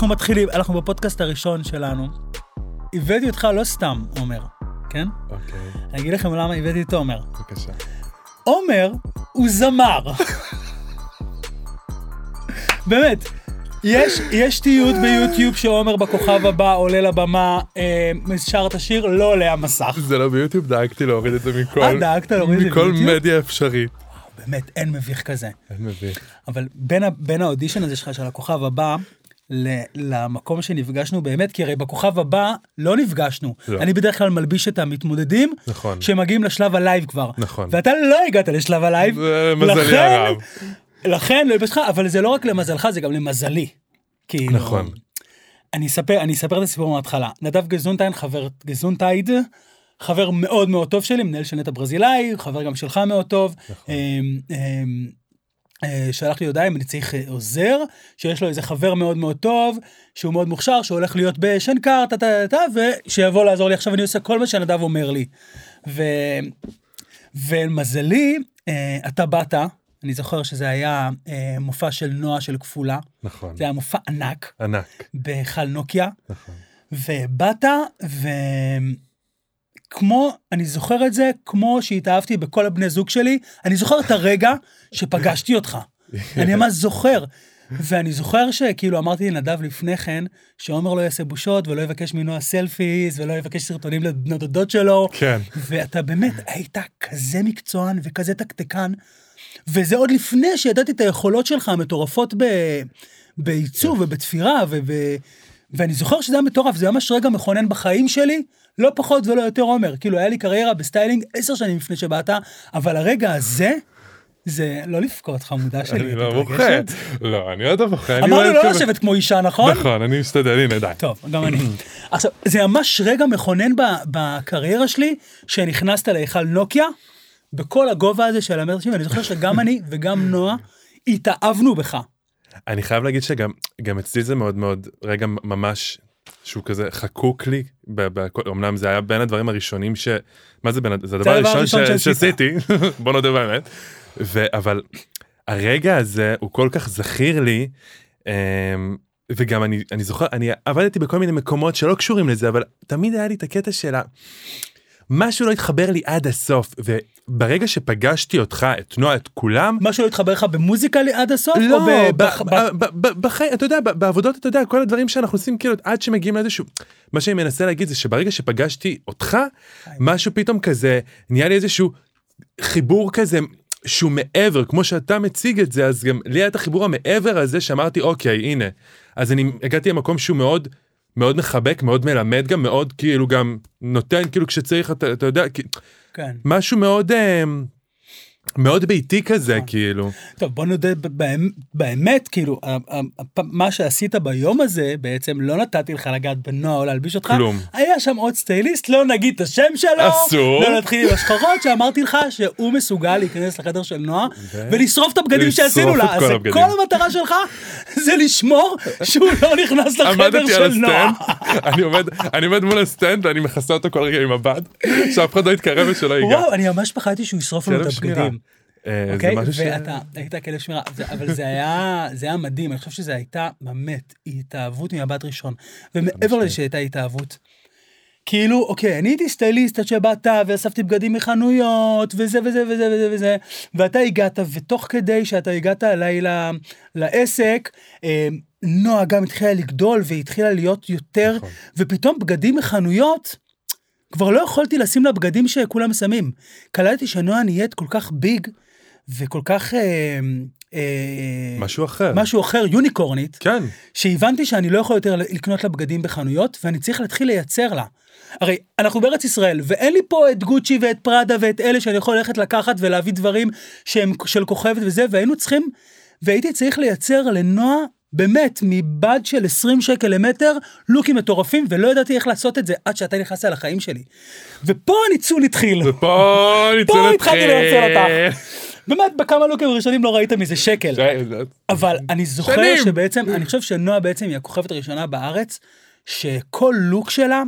אנחנו מתחילים, אנחנו בפודקאסט הראשון שלנו. הבאתי אותך לא סתם, עומר, כן? אוקיי, אני אגיד לכם למה הבאתי את עומר. בבקשה. עומר הוא זמר. באמת. יש, יש תיעוד ביוטיוב שעומר בכוכב הבא עולה לבמה, אה, שר את השיר, לא עולה המסך. זה לא ביוטיוב, דאגתי להוריד את זה מכל... אה, דאגת להוריד את זה מכל ביוטיוב? מדיה אפשרית. באמת, אין מביך כזה. אין מביך. אבל בין, בין האודישן הזה שלך, של הכוכב הבא, למקום שנפגשנו באמת, כי הרי בכוכב הבא לא נפגשנו. לא. אני בדרך כלל מלביש את המתמודדים, נכון. שמגיעים לשלב ה live כבר. נכון. ואתה לא הגעת לשלב ה live. זה מזלי הרב. לכן לא הלבשתך, אבל זה לא רק למזלך, זה גם למזלי. כאילו, נכון. אני אספר, אני אספר את הסיפור מההתחלה. נדב גזונטיין, חבר גזונטייד, חבר מאוד מאוד טוב שלי, מנהל של נטע ברזילאי, חבר גם שלך מאוד טוב. נכון. אה, שלח לי הודעה אם אני צריך אה, עוזר, שיש לו איזה חבר מאוד מאוד טוב, שהוא מאוד מוכשר, שהולך להיות בשנקר, טה טה טה, ושיבוא לעזור לי. עכשיו אני עושה כל מה שנדב אומר לי. ו... ולמזלי, אה, אתה באת, אני זוכר שזה היה אה, מופע של נועה של כפולה, נכון. זה היה מופע ענק ענק. בהיכל נוקיה, נכון. ובאת, וכמו, אני זוכר את זה, כמו שהתאהבתי בכל הבני זוג שלי, אני זוכר את הרגע שפגשתי אותך. אני ממש זוכר. ואני זוכר שכאילו אמרתי לנדב לפני כן, שעומר לא יעשה בושות ולא יבקש מנועה סלפיז ולא יבקש סרטונים לבנות הדוד שלו. כן. ואתה באמת היית כזה מקצוען וכזה תקתקן, וזה עוד לפני שידעתי את היכולות שלך המטורפות ב... בעיצוב ובתפירה, וב... ואני זוכר שזה היה מטורף, זה ממש רגע מכונן בחיים שלי, לא פחות ולא יותר עומר. כאילו, היה לי קריירה בסטיילינג עשר שנים לפני שבאת, אבל הרגע הזה, זה לא לבכות, חמודה שלי. אני לא בוכה. לא, אני עוד לא בוכה. אמרנו לא לשבת כמו אישה, נכון? נכון, אני משתדל, הנה די. טוב, גם אני. עכשיו, זה ממש רגע מכונן בקריירה שלי, שנכנסת להיכל נוקיה, בכל הגובה הזה של המטר ואני זוכר שגם אני וגם נועה התאהבנו בך. אני חייב להגיד שגם גם אצלי זה מאוד מאוד רגע ממש שהוא כזה חקוק לי אמנם זה היה בין הדברים הראשונים ש... מה זה בין זה הדבר הראשון. שעשיתי בוא נודה באמת. ו- אבל הרגע הזה הוא כל כך זכיר לי. אמ, וגם אני אני זוכר אני עבדתי בכל מיני מקומות שלא קשורים לזה אבל תמיד היה לי את הקטע של. משהו לא התחבר לי עד הסוף וברגע שפגשתי אותך את נועה את כולם משהו לא התחבר לך במוזיקה לי עד הסוף? לא, בחיים, אתה יודע, בעבודות, אתה יודע, כל הדברים שאנחנו עושים, כאילו, עד שמגיעים לאיזשהו... מה שאני מנסה להגיד זה שברגע שפגשתי אותך, משהו פתאום כזה, נהיה לי איזשהו חיבור כזה שהוא מעבר, כמו שאתה מציג את זה, אז גם לי היה את החיבור המעבר הזה שאמרתי, אוקיי, הנה. אז אני הגעתי למקום שהוא מאוד... מאוד מחבק, מאוד מלמד גם, מאוד כאילו גם נותן, כאילו כשצריך, אתה, אתה יודע, כן. משהו מאוד, אה, מאוד ביתי כזה, נכון. כאילו. טוב, בוא נודה באמת, כאילו, מה שעשית ביום הזה, בעצם לא נתתי לך לגעת בנועה או להלביש אותך. כלום. היה שם עוד סטייליסט, לא נגיד את השם שלו. אסור. לא נתחיל עם השחורות, שאמרתי לך שהוא מסוגל להיכנס לחדר של נועה, ולשרוף את הבגדים שעשינו לה. אז. כל המטרה שלך זה לשמור שהוא לא נכנס לחדר של נועה. אני עומד, מול ה stand ואני מכסה אותו כל רגע עם מבט, שאף אחד לא יתקרב ושלא ייגע. וואו, אני ממש פחדתי שהוא ישרוף לנו את. הבגדים. אה, אוקיי? ואתה היית כלב שמירה, אבל זה היה, זה היה מדהים, אני חושב שזה הייתה באמת התאהבות ממבט ראשון. ומעבר לזה שהייתה התאהבות, כאילו, אוקיי, אני הייתי סטייליסט עד שבאת ואספתי בגדים מחנויות, וזה וזה וזה וזה וזה, ואתה הגעת, ותוך כדי שאתה הגעת אליי לעסק, אה, נועה גם התחילה לגדול והתחילה להיות יותר, נכון. ופתאום בגדים מחנויות, כבר לא יכולתי לשים לה בגדים שכולם שמים. קלטתי שנועה נהיית כל כך ביג וכל כך... אה, אה, משהו אחר. משהו אחר, יוניקורנית, כן. שהבנתי שאני לא יכול יותר לקנות לה בגדים בחנויות, ואני צריך להתחיל לייצר לה. הרי אנחנו בארץ ישראל, ואין לי פה את גוצ'י ואת פראדה ואת אלה שאני יכול ללכת לקחת ולהביא דברים שהם של כוכבת וזה, והיינו צריכים, והייתי צריך לייצר לנועה, באמת, מבד של 20 שקל למטר, לוקים מטורפים, ולא ידעתי איך לעשות את זה עד שאתה נכנסת לחיים שלי. ופה הניצול התחיל. ופה ניצול פה התחלתי לנצל אותך. באמת, בכמה לוקים הראשונים לא ראית מזה שקל. אבל אני זוכר. שבעצם, אני חושב שנועה בעצם היא הכוכבת הראשונה בארץ, שכל לוק שלה,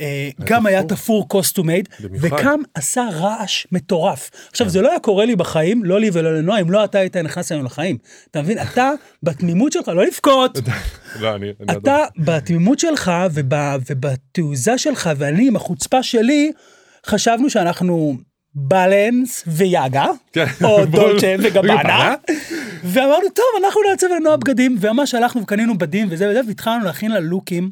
אה, גם היה תפור custom made. וגם עשה רעש מטורף. עכשיו, זה לא היה קורה לי בחיים, לא לי ולא לנועה, אם לא אתה היית נכנס לנו לחיים. אתה מבין? אתה, בתמימות שלך, לא לבכות. לא. אני אתה בתמימות שלך וב, ובתעוזה שלך ואני עם החוצפה שלי חשבנו שאנחנו בלנס ויאגה כן. או דולצ'ה וגבנה. ואמרנו טוב אנחנו נעצב לנועה בגדים וממש הלכנו וקנינו בדים וזה וזה והתחלנו להכין לה לוקים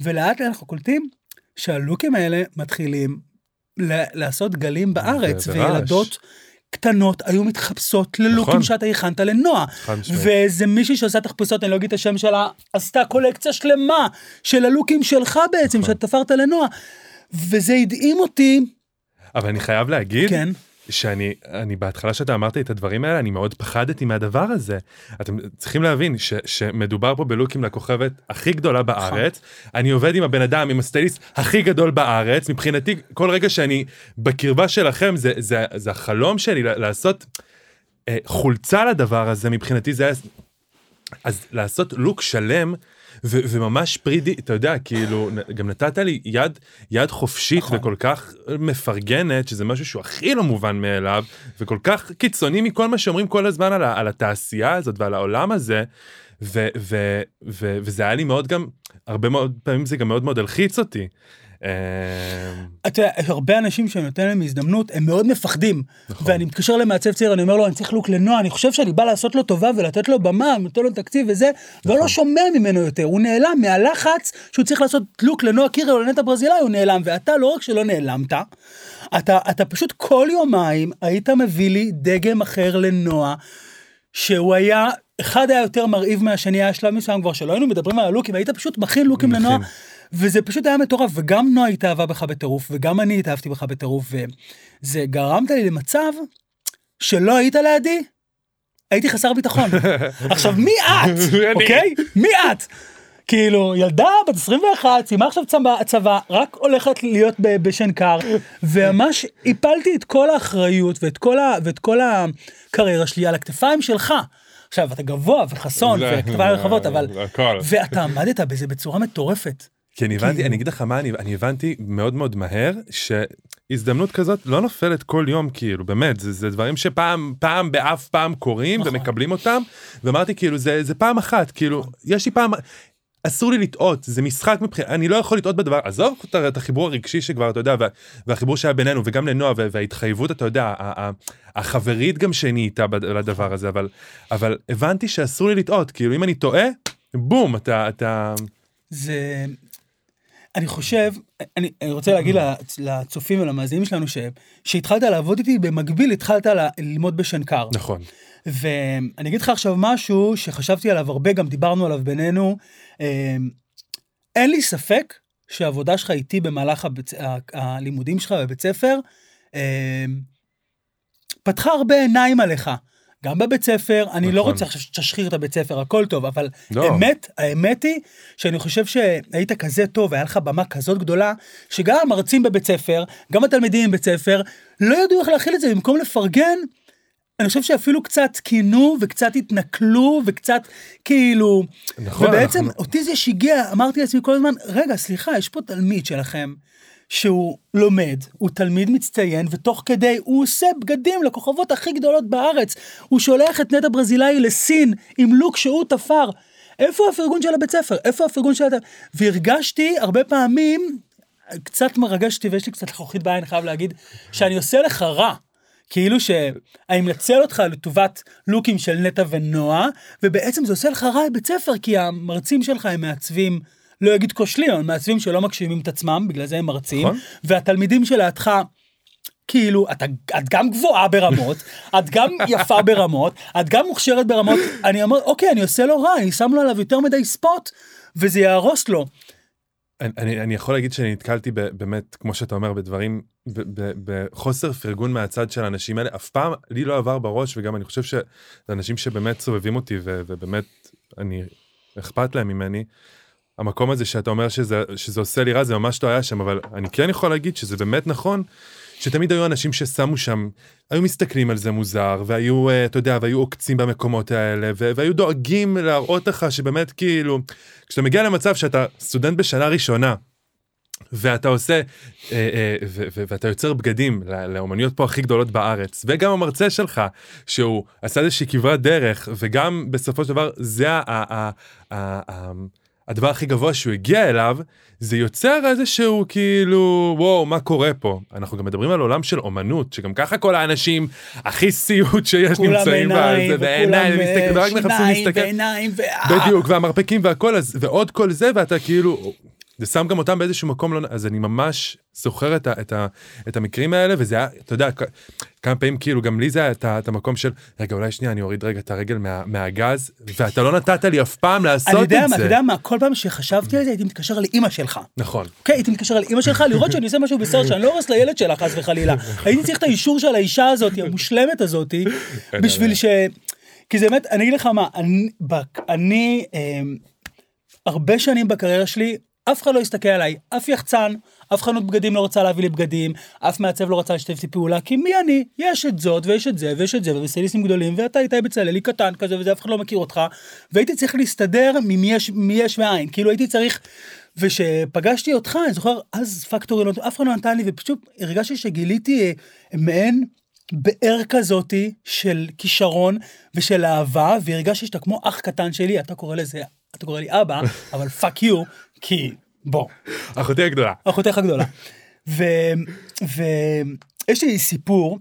ולאט לאט אנחנו קולטים שהלוקים האלה מתחילים לעשות גלים בארץ. וילדות. קטנות היו מתחפשות ללוקים נכון. שאתה הכנת לנועה. ואיזה מישהי שעושה תחפושות, אני לא אגיד את השם שלה, עשתה קולקציה שלמה של הלוקים שלך בעצם, נכון. שאתה תפרת לנועה. וזה הדהים אותי, אבל אני חייב להגיד, כן, שאני אני בהתחלה שאתה אמרת את הדברים האלה אני מאוד פחדתי מהדבר הזה. אתם צריכים להבין ש, שמדובר פה בלוקים לכוכבת הכי גדולה בארץ אני עובד עם הבן אדם עם הסטייליסט הכי גדול בארץ מבחינתי כל רגע שאני בקרבה שלכם זה זה זה החלום שלי לעשות אה, חולצה לדבר הזה מבחינתי זה אז לעשות לוק שלם. ו- וממש פרידי אתה יודע כאילו גם נתת לי יד יד חופשית נכון. וכל כך מפרגנת שזה משהו שהוא הכי לא מובן מאליו וכל כך קיצוני מכל מה שאומרים כל הזמן על, ה- על התעשייה הזאת ועל העולם הזה ו- ו- ו- וזה היה לי מאוד גם הרבה מאוד פעמים זה גם מאוד מאוד הלחיץ אותי. אה, אתה יודע, הרבה אנשים שאני נותן להם הזדמנות, הם מאוד מפחדים. נכון. ואני מתקשר למעצב צעיר, אני אומר לו, אני צריך לוק לנועה, אני חושב שאני בא לעשות לו טובה ולתת לו במה, נותן לו תקציב וזה, נכון. ואני לא שומע ממנו יותר, הוא נעלם מהלחץ שהוא צריך לעשות לוק לנועה קירל או לנטע ברזילאי, הוא נעלם, ואתה לא רק שלא נעלמת, אתה, אתה פשוט כל יומיים היית מביא לי דגם אחר לנועה, שהוא היה, אחד היה יותר מרהיב מהשני, היה שלב מסוים כבר שלא היינו מדברים על הלוקים, היית פשוט מכין לוקים. לנועה, וזה פשוט היה מטורף, וגם נועה התאהבה בך בטירוף, וגם אני התאהבתי בך בטירוף, וזה גרמת לי למצב שלא היית לידי, הייתי חסר ביטחון. עכשיו, מי את? אוקיי? מי את? כאילו, ילדה בת 21, סיימה עכשיו צבא, צבא, רק הולכת להיות בשנקר, וממש הפלתי את כל האחריות ואת כל, ה, ואת כל הקריירה שלי על הכתפיים שלך. עכשיו, אתה גבוה וחסון וכתפיים רחבות, אבל... ואתה עמדת בזה בצורה מטורפת. כי אני הבנתי, כאילו- אני אגיד לך מה, אני, אני הבנתי מאוד מאוד מהר, שהזדמנות כזאת לא נופלת כל יום, כאילו, באמת, זה, זה דברים שפעם, פעם באף פעם קורים נכון. ומקבלים אותם, ואמרתי, כאילו, זה, זה פעם אחת, כאילו, יש לי פעם, אסור לי לטעות, זה משחק מבחינת, אני לא יכול לטעות בדבר, עזוב את החיבור הרגשי שכבר, אתה יודע, וה, והחיבור שהיה בינינו, וגם לנועה, וה- וההתחייבות, אתה יודע, החברית גם בד- לדבר הזה, אבל, אבל הבנתי שאסור לי לטעות, כאילו, אם אני טועה, בום, אתה, אתה, זה... אני חושב, אני, אני רוצה להגיד לצ- לצופים ולמאזינים שלנו, שהתחלת לעבוד איתי, במקביל התחלת ללמוד בשנקר. נכון. ואני אגיד לך עכשיו משהו שחשבתי עליו הרבה, גם דיברנו עליו בינינו. אה, אין לי ספק שהעבודה שלך איתי במהלך הבית, ה- הלימודים שלך בבית ספר, אה, פתחה הרבה עיניים עליך. גם בבית ספר, אני לא נכון. רוצה עכשיו שתשחיר את הבית ספר, הכל טוב, אבל לא. אמת, האמת היא שאני חושב שהיית כזה טוב, היה לך במה כזאת גדולה, שגם המרצים בבית ספר, גם התלמידים בבית ספר, לא ידעו איך להכיל את זה, במקום לפרגן, אני חושב שאפילו קצת קינו וקצת התנכלו וקצת כאילו, נכון, ובעצם אנחנו- אותי זה שיגע, אמרתי לעצמי כל הזמן, רגע, סליחה, יש פה תלמיד שלכם. שהוא לומד, הוא תלמיד מצטיין, ותוך כדי הוא עושה בגדים לכוכבות הכי גדולות בארץ. הוא שולח את נטע ברזילאי לסין עם לוק שהוא תפר. איפה הפרגון של הבית ספר? איפה הפרגון של... והרגשתי הרבה פעמים, קצת מרגשתי ויש לי קצת לחוכית בעין, חייב להגיד, שאני עושה לך רע. כאילו שאני מנצל אותך לטובת לוקים של נטע ונועה, ובעצם זה עושה לך רע בבית ספר, כי המרצים שלך הם מעצבים, לא אגיד כושלים, אבל מעצבים שלא מגשימים את עצמם, בגלל זה הם מרצים, נכון. והתלמידים שלידך, כאילו, אתה, את גם גבוהה ברמות, את גם יפה ברמות, את גם מוכשרת ברמות, אני אומר, אוקיי, אני עושה לו רע, אני שם לו עליו יותר מדי ספוט, וזה יהרוס לו. אני, אני, אני יכול להגיד שאני נתקלתי ב, באמת, כמו שאתה אומר, בדברים, ב, ב, בחוסר פרגון מהצד של האנשים האלה, אף פעם לי לא עבר בראש, וגם אני חושב שזה אנשים שבאמת סובבים אותי, ו, ובאמת, אני, אכפת להם ממני. המקום הזה שאתה אומר שזה, שזה עושה לי רע, זה ממש לא היה שם, אבל אני כן יכול להגיד שזה באמת נכון, שתמיד היו אנשים ששמו שם, היו מסתכלים על זה מוזר, והיו, אה, אתה יודע, והיו עוקצים במקומות האלה, והיו דואגים להראות לך שבאמת כאילו, כשאתה מגיע למצב שאתה סטודנט בשנה ראשונה, ואתה עושה, אה, אה, ואתה יוצר בגדים לאומניות פה הכי גדולות בארץ, וגם המרצה שלך, שהוא עשה איזושהי כברת דרך, וגם בסופו של דבר זה ה- הדבר הכי גבוה שהוא הגיע אליו, זה יוצר איזשהו כאילו, וואו, מה קורה פה? אנחנו גם מדברים על עולם של אומנות, שגם ככה כל האנשים הכי סיוט שיש נמצאים בה, זה בעיניים, וכולם אה, שיניים. ועיניים, ו... בדיוק, והמרפקים והכל, ועוד כל זה, ואתה כאילו, זה שם גם אותם באיזשהו מקום לא, אז אני ממש זוכר את, ה, את, ה, את המקרים האלה, וזה היה, אתה יודע, כ- כמה פעמים כאילו, גם לי זה היה את, את המקום של, רגע, אולי שנייה, אני אוריד רגע את הרגל מה, מהגז, ואתה לא נתת לי אף פעם לעשות את מה, זה. אתה יודע מה, כל פעם שחשבתי על זה הייתי מתקשר לאימא שלך. נכון. אוקיי, הייתי מתקשר לאימא שלך לראות שאני עושה משהו בסדר, שאני לא הורס לילד שלה חס וחלילה. הייתי צריך את האישור של האישה הזאת, המושלמת הזאת, בשביל ש... כי זה באמת, אני אגיד לך מה, אני, אני אמ, הרבה שנים בקריירה שלי, אף אחד לא הסתכל עליי, אף יחצן, אף חנות בגדים לא רצה להביא לי בגדים, אף מעצב לא רצה לשתף איתי פעולה, כי מי אני? יש את זאת ויש את זה ויש את זה, וסטייליסטים גדולים, ואתה איתי בצלאלי קטן כזה וזה, אף אחד לא מכיר אותך, והייתי צריך להסתדר ממי יש, מי יש מאין, כאילו הייתי צריך, ושפגשתי אותך, אני זוכר, אז פקטורי, לא- אף אחד לא נתן לי, ופשוט הרגשתי שגיליתי אה, מעין באר כזאתי של כישרון ושל אהבה, והרגשתי שאתה כמו אח קטן שלי, אתה קורא לזה, אתה קורא לי אבא, אבל fuck you, כי בוא, אחותי הגדולה. אחותך הגדולה. ויש לי סיפור,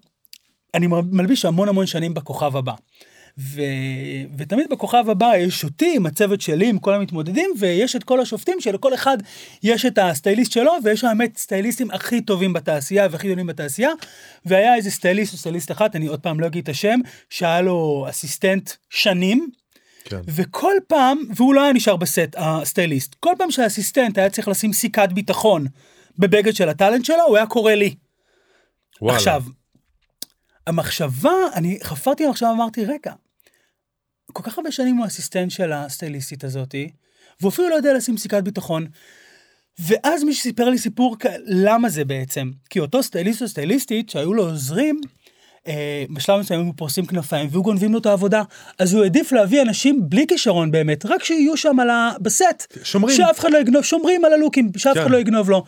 אני מלביש המון המון שנים בכוכב הבא. ו... ותמיד בכוכב הבא יש אותי עם הצוות שלי, עם כל המתמודדים, ויש את כל השופטים שלכל אחד יש את הסטייליסט שלו, ויש האמת סטייליסטים הכי טובים בתעשייה והכי גדולים בתעשייה, והיה איזה סטייליסט או סטייליסטית אחת, אני עוד פעם לא אגיד את השם, שהיה לו אסיסטנט שנים, כן. וכל פעם, והוא לא היה נשאר בסט, הסטייליסט, כל פעם שהאסיסטנט היה צריך לשים סיכת ביטחון בבגד של הטאלנט שלו, הוא היה קורא לי. וואלה. עכשיו, המחשבה, אני חפרתי במחשבה, אמרתי, רגע, כל כך הרבה שנים הוא אסיסטנט של הסטייליסטית הזאתי, והוא אפילו לא יודע לשים סיכת ביטחון. ואז מישהו סיפר לי סיפור, למה זה בעצם? כי אותו סטייליסט או סטייליסטית שהיו לו עוזרים, אה, בשלב מסוים היו פורסים כנפיים והיו גונבים לו את העבודה, אז הוא העדיף להביא אנשים בלי כישרון באמת, רק שיהיו שם על ה... בסט. שומרים. שאף אחד לא יגנוב, שומרים על הלוקים, שאף כן. אחד לא יגנוב לו.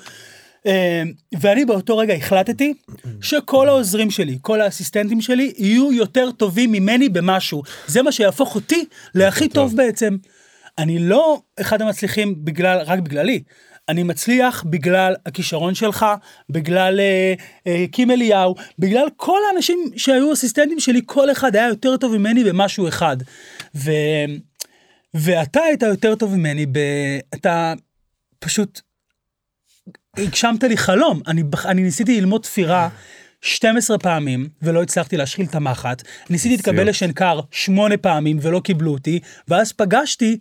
אה, ואני באותו רגע החלטתי שכל העוזרים שלי, כל האסיסטנטים שלי, יהיו יותר טובים ממני במשהו. זה מה שיהפוך אותי להכי. טוב בעצם. אני לא אחד המצליחים בגלל, רק בגללי. אני מצליח בגלל הכישרון שלך, בגלל אה, אה, קים אליהו, בגלל כל האנשים שהיו אסיסטנטים שלי, כל אחד היה יותר טוב ממני במשהו אחד. ו, ואתה היית יותר טוב ממני, ב, אתה פשוט הגשמת לי חלום. אני, אני ניסיתי ללמוד תפירה 12 פעמים ולא הצלחתי להשחיל את המחט. ניסיתי להתקבל. לשנקר 8 פעמים ולא קיבלו אותי, ואז פגשתי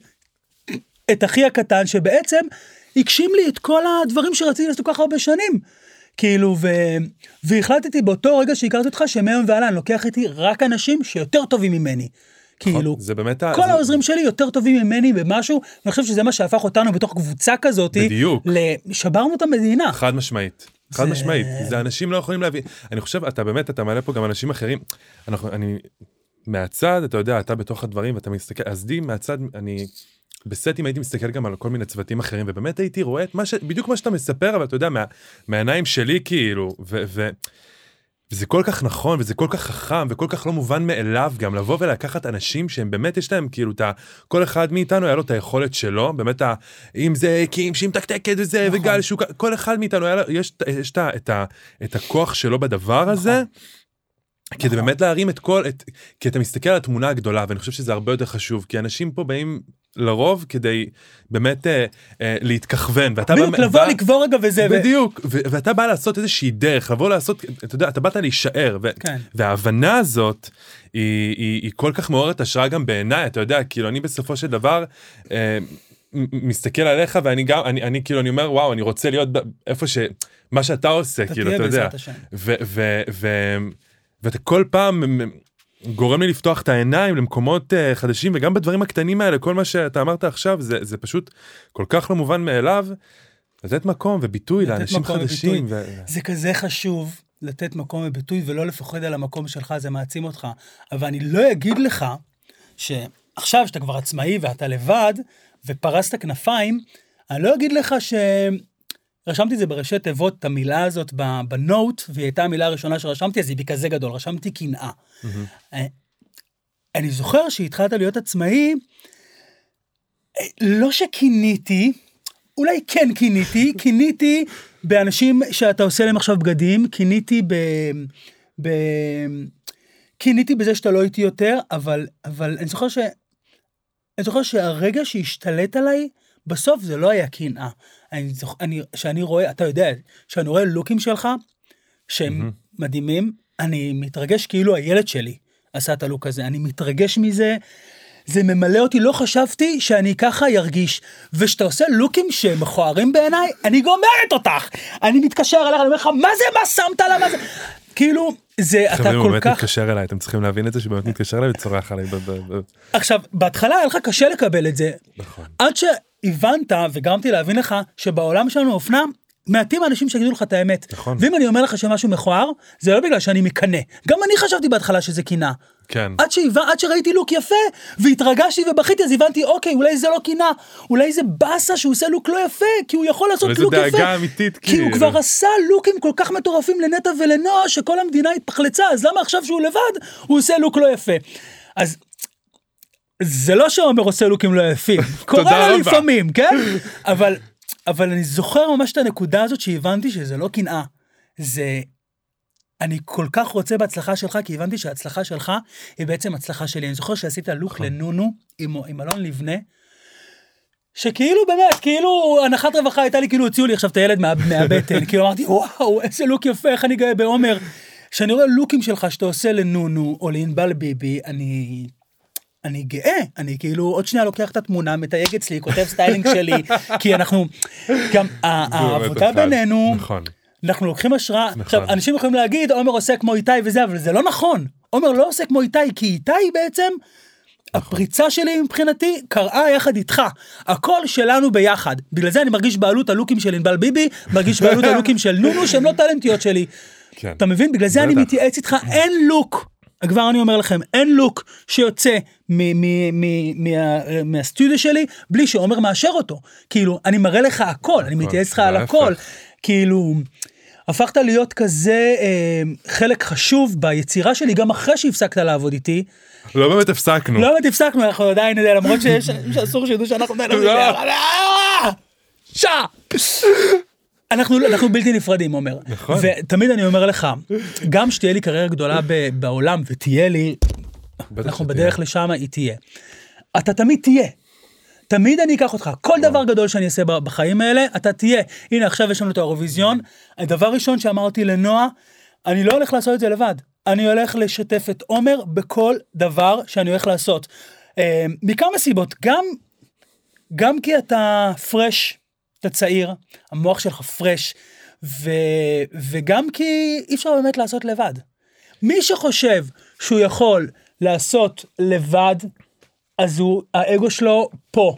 את אחי הקטן שבעצם הגשים לי את כל הדברים שרציתי לעשות כל כך הרבה שנים. כאילו, ו... והחלטתי באותו רגע שהכרתי אותך שמהיום והלאה אני לוקח איתי רק אנשים שיותר טובים ממני. כאילו, נכון, זה באמת כל זה- העוזרים שלי יותר טובים ממני במשהו, ואני חושב שזה מה שהפך אותנו בתוך קבוצה כזאת, בדיוק. ל- שברנו את המדינה. חד משמעית. חד זה- משמעית, זה אנשים לא יכולים להבין. אני חושב, אתה באמת, אתה מעלה פה גם אנשים אחרים. אנחנו, אני, מהצד, אתה יודע, אתה בתוך הדברים ואתה מסתכל, אז לי מהצד, אני, בסטים הייתי מסתכל גם על כל מיני צוותים אחרים, ובאמת הייתי רואה את מה ש... בדיוק מה שאתה מספר, אבל אתה יודע, מה, מהעיניים שלי כאילו, ו... ו וזה כל כך נכון וזה כל כך חכם וכל כך לא מובן מאליו גם לבוא ולקחת אנשים שהם באמת יש להם כאילו את ה... כל אחד מאיתנו היה לו את היכולת שלו באמת ה... אם זה קים שהיא מתקתקת וזה נכון. וגל שוק כל אחד מאיתנו היה לו יש, יש את, ה- את, ה... את הכוח שלו בדבר הזה. כדי נכון. באמת להרים את כל את כי אתה מסתכל על התמונה הגדולה ואני חושב שזה הרבה יותר חשוב כי אנשים פה באים לרוב כדי באמת אה, אה, להתכוון ואתה בדיוק, בא- לבוא בא- לקבור רגע וזה, ו- בדיוק ו- ואתה בא לעשות איזושהי דרך לבוא לעשות אתה יודע אתה באת להישאר ו- כן. וההבנה הזאת היא, היא, היא כל כך מעוררת השראה גם בעיניי אתה יודע כאילו אני בסופו של דבר. אה, מסתכל עליך ואני גם אני, אני כאילו אני אומר וואו אני רוצה להיות איפה שמה שאתה עושה אתה כאילו אתה יודע. ו, ו, ו, ואתה כל פעם גורם לי לפתוח את העיניים למקומות uh, חדשים וגם בדברים הקטנים האלה כל מה שאתה אמרת עכשיו זה זה פשוט כל כך לא מובן מאליו. לתת מקום וביטוי לתת לאנשים מקום חדשים. וביטוי. ו... זה כזה חשוב לתת מקום וביטוי ולא לפחד על המקום שלך, זה מעצים אותך. אבל אני לא אגיד לך שעכשיו שאתה כבר עצמאי ואתה לבד ופרסת כנפיים, אני לא אגיד לך ש... רשמתי את זה בראשי תיבות, את המילה הזאת בנוט, והיא הייתה המילה הראשונה שרשמתי, אז היא בכזה גדול, רשמתי קנאה. אה, אני זוכר שהתחלת להיות עצמאי, אה, לא שכיניתי, אולי כן כיניתי, כיניתי באנשים שאתה עושה להם עכשיו בגדים, כיניתי ב... ב... כיניתי בזה שאתה לא איתי יותר, אבל, אבל אני זוכר ש... אני זוכר שהרגע שהשתלט עליי, בסוף זה לא היה קנאה. אני זוכר, אני, שאני רואה, אתה יודע, שאני רואה לוקים שלך, שהם מדהימים, אני מתרגש כאילו הילד שלי עשה את הלוק הזה, אני מתרגש מזה, זה ממלא אותי, לא חשבתי שאני ככה ירגיש. וכשאתה עושה לוקים שמכוערים בעיניי, אני גומרת אותך. אני מתקשר אליך, אני אומר לך, מה זה, מה שמת עליו, מה זה? כאילו, זה, אתה חברים, הוא כל באמת כך... מתקשר אליי, אתם צריכים להבין את זה שבאמת מתקשר אליי וצורח עליי. עכשיו, בהתחלה היה לך קשה לקבל את זה, נכון. עד שהבנת וגרמתי להבין לך שבעולם שלנו אופנה, מעטים האנשים שיגידו לך את האמת. נכון. ואם אני אומר לך שמשהו מכוער, זה לא בגלל שאני מקנא. גם אני חשבתי בהתחלה שזה קנאה. כן. עד, שהבנ... עד שראיתי לוק יפה, והתרגשתי ובכיתי, אז הבנתי, אוקיי, אולי זה לא קנאה, אולי זה באסה שהוא עושה לוק לא יפה, כי הוא יכול לעשות אולי לוק יפה. דאגה אמיתית, כי הוא כאילו. כבר עשה לוקים כל כך מטורפים לנטע ולנועה, שכל המדינה התפחלצה, אז למה עכשיו שהוא לבד, הוא עושה לוק לא יפה. אז זה לא שעומר עושה לוקים לא יפים, קורה רבה. לפעמים, כן? אבל, אבל אני זוכר ממש את הנקודה הזאת שהבנתי שזה לא קנאה, זה... אני כל כך רוצה בהצלחה שלך, כי הבנתי שההצלחה שלך היא בעצם הצלחה שלי. אני זוכר שעשית לוק נכון. לנונו עם, עם אלון לבנה, שכאילו באמת, כאילו הנחת רווחה הייתה לי, כאילו הוציאו לי עכשיו את הילד מה, מהבטן, כאילו אמרתי, וואו, איזה לוק יפה, איך אני גאה בעומר. כשאני רואה לוקים שלך שאתה עושה לנונו או לענבל ביבי, אני... אני גאה, אני כאילו עוד שנייה לוקח את התמונה, מתייג אצלי, כותב סטיילינג שלי, כי אנחנו, גם העבודה. בינינו, נכון. אנחנו לוקחים השראה, נכון. עכשיו אנשים יכולים להגיד עומר עושה כמו איתי וזה, אבל זה לא נכון, עומר לא עושה כמו איתי, כי איתי בעצם, הפריצה שלי מבחינתי קרתה יחד איתך, הכל שלנו ביחד, בגלל זה אני מרגיש בעלות הלוקים של ענבל ביבי, מרגיש בעלות הלוקים של נונו שהם לא טלנטיות שלי, כן. אתה מבין? בגלל זה אני. מתייעץ איתך, אין לוק, כבר אני אומר לכם, אין לוק שיוצא מהסטודיו שלי בלי שעומר מאשר אותו. כאילו, אני מראה לך הכל, אני מתייעץ איתך על. הכל. כאילו, הפכת להיות כזה אה, חלק חשוב ביצירה שלי, גם אחרי שהפסקת לעבוד איתי. לא באמת הפסקנו. לא באמת הפסקנו, אנחנו עדיין, למרות שאסור שידעו שאנחנו. לא. שעה. אנחנו, אנחנו בלתי נפרדים, עומר. נכון. ותמיד אני אומר לך, גם שתהיה לי קריירה גדולה ב- בעולם, ותהיה לי, אנחנו. בדרך לשם, היא תהיה. אתה תמיד תהיה. תמיד אני אקח אותך, כל דבר גדול שאני אעשה בחיים האלה, אתה תהיה. הנה, עכשיו יש לנו את האירוויזיון. הדבר ראשון שאמרתי לנועה, אני לא הולך לעשות את זה לבד. אני הולך לשתף את עומר בכל דבר שאני הולך לעשות. אה, מכמה סיבות, גם, גם כי אתה פרש, אתה צעיר, המוח שלך פרש, ו, וגם כי אי אפשר באמת לעשות לבד. מי שחושב שהוא יכול לעשות לבד, אז הוא, האגו שלו פה.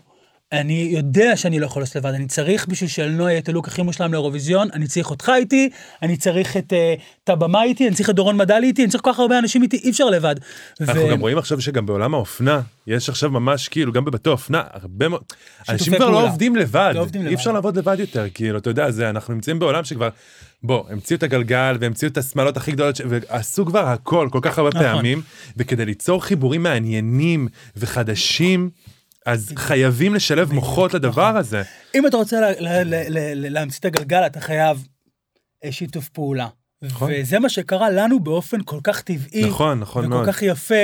אני יודע שאני לא יכול לעשות לבד, אני צריך בשביל שלנועה יהיה את הלוק הכי מושלם לאירוויזיון, אני צריך אותך איתי, אני צריך את, אה, את הבמה איתי, אני צריך את דורון מדלי איתי, אני צריך כל כך הרבה אנשים איתי, אי אפשר לבד. אנחנו ו- גם רואים עכשיו שגם בעולם האופנה יש עכשיו ממש כאילו גם בבתי אופנה הרבה מאוד אנשים כבר לא. עובדים לבד לא עובדים אי. אפשר לעבוד לבד יותר כאילו אתה יודע זה אנחנו נמצאים בעולם שכבר בוא המציאו את הגלגל והמציאו את השמאלות הכי גדולות ש- ועשו כבר הכל כל כך הרבה נכון. פעמים וכדי ליצור חיבורים מעניינים וחדשים אז חייבים לשלב מוחות נכון. לדבר הזה. אם אתה רוצה לה, לה, לה, לה, לה, להמציא את הגלגל, אתה חייב אה, שיתוף פעולה. נכון. וזה מה שקרה לנו באופן כל כך טבעי, נכון, נכון וכל מאוד. כך יפה.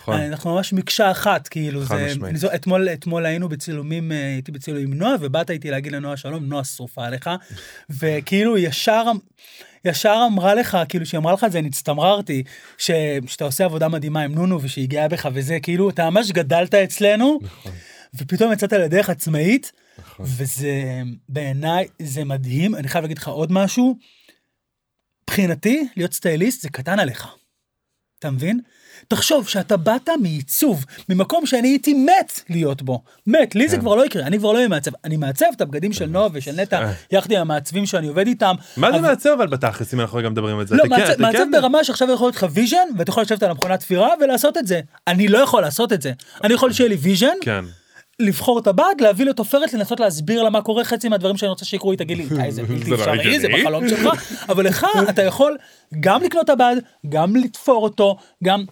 נכון. אנחנו ממש מקשה אחת, כאילו, חד זה, זו, אתמול, אתמול היינו בצילומים, אה, הייתי בצילום עם נועה, ובאת איתי להגיד לנועה שלום, נועה שרופה עליך, וכאילו ישר, ישר אמרה לך, כאילו שהיא אמרה לך את זה, אני הצטמררתי, ש, שאתה עושה עבודה מדהימה עם נונו, ושהיא גאה בך וזה, כאילו, אתה ממש גדלת אצלנו, ופתאום יצאת לדרך עצמאית, וזה, בעיניי, זה מדהים, אני חייב להגיד לך עוד משהו, מבחינתי, להיות סטייליסט זה קטן עליך. אתה מבין? תחשוב שאתה באת מעיצוב, ממקום שאני הייתי מת להיות בו. מת, לי זה כן. כבר לא יקרה, אני כבר לא אהיה מעצב. אני מעצב את הבגדים של נועה ושל נטע, אה. יחד עם המעצבים שאני עובד איתם. מה זה מעצב אבל בתכלס אם אנחנו גם מדברים על זה. לא, אתה כן- מעצב, אתה מעצב כן- ברמה שעכשיו יכול להיות לך vision, ואתה יכול לשבת על המכונת תפירה ולעשות את זה. אני לא יכול לעשות את זה. אני יכול שיהיה לי vision, כן. לבחור את הבד, להביא לתופרת, לנסות להסביר לה מה קורה, חצי מהדברים שאני רוצה שיקרו היא תגיד לי, "די, זה בלתי אפשרי, זה הגיוני." בחלום שלך, אבל לך אתה יכול גם לקנות את הבד, גם לתפור אותו, גם,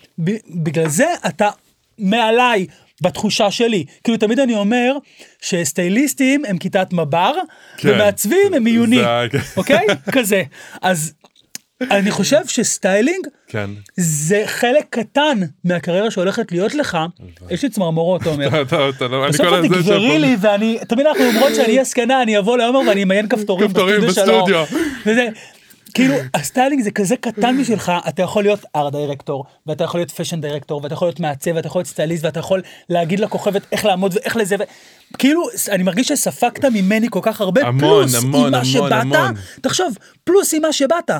בגלל זה אתה מעליי. בתחושה שלי, כאילו תמיד אני אומר שסטייליסטים הם כיתת מב"ר, כן. ומעצבים הם מיוני, אוקיי? כזה. אז אני חושב שסטיילינג כן. זה חלק קטן מהקריירה שהולכת להיות לך. יש לי צמרמורות, עומר. אתה- אתה- אתה לא- בסוף כל את הזה תגברי לי ואני, תמיד אנחנו אומרות שאני אהיה זקנה, אני אבוא לעומר ואני אמיין כפתורים בסטודיו כאילו הסטיילינג זה כזה קטן בשבילך, אתה יכול להיות art director, ואתה יכול להיות fashion director, ואתה יכול להיות מעצב, ואתה יכול להיות סטייליסט, ואתה יכול להגיד לכוכבת איך לעמוד ואיך לזה, ו- כאילו אני מרגיש שספגת ממני כל כך הרבה, המון, פלוס המון, עם מה המון, שבאת, המון. תחשוב, פלוס עם מה שבאת.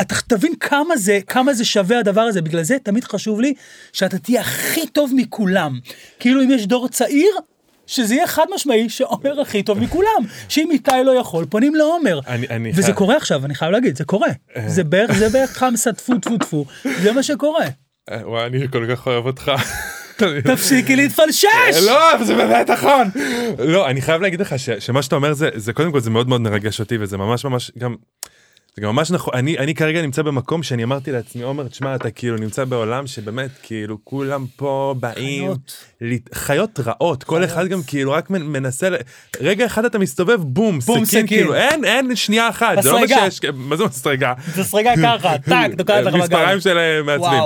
אתה תבין כמה זה, כמה זה שווה הדבר הזה, בגלל זה תמיד חשוב לי שאתה תהיה הכי טוב מכולם. כאילו אם יש דור צעיר, שזה יהיה חד משמעי שעומר הכי טוב מכולם. שאם איתי לא יכול, פונים לעומר. אני- אני וזה חייב- קורה עכשיו, אני חייב להגיד, זה קורה. זה בערך, זה בערך חמסה טפו טפו טפו, זה מה שקורה. אה, וואי, אני כל כך אוהב אותך. תפסיקי להתפלשש! לא, זה באמת נכון. לא, אני חייב להגיד לך שמה שאתה אומר זה קודם כל זה מאוד מאוד מרגש אותי וזה ממש ממש גם, זה גם ממש נכון, אני, אני כרגע נמצא במקום שאני אמרתי לעצמי, עומר, תשמע, אתה כאילו נמצא בעולם שבאמת כאילו כולם פה באים, חיות. לת- חיות רעות, כל אחד גם כאילו רק מנ- מנסה, רגע אחד אתה מסתובב, בום, בום, סכין, סכין. כאילו אין, אין שנייה אחת, זה לא מה מסרגה. שיש, מה זה מסרגה? זה סרגה ככה, טאק, תוקעת לך בגב. מספריים של אה, מעצבים.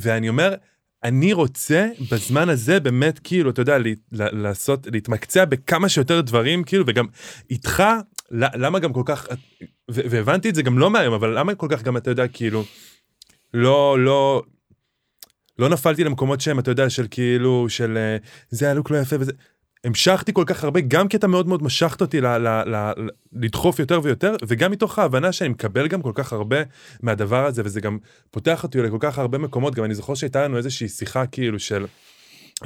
ואני אומר, אני רוצה בזמן הזה באמת כאילו, אתה יודע, ל- ל- לעשות, להתמקצע בכמה שיותר דברים, כאילו, וגם איתך, למה גם כל כך, והבנתי את זה גם לא מהיום, אבל למה כל כך גם, אתה יודע, כאילו, לא, לא, לא נפלתי למקומות שהם, אתה יודע, של כאילו, של אה, זה הלוק לא יפה וזה. המשכתי כל כך הרבה, גם כי אתה מאוד מאוד משכת אותי ל- ל- ל- ל- לדחוף יותר ויותר, וגם מתוך ההבנה שאני מקבל גם כל כך הרבה מהדבר הזה, וזה גם פותח אותי לכל כך הרבה מקומות, גם אני זוכר שהייתה לנו איזושהי שיחה כאילו של...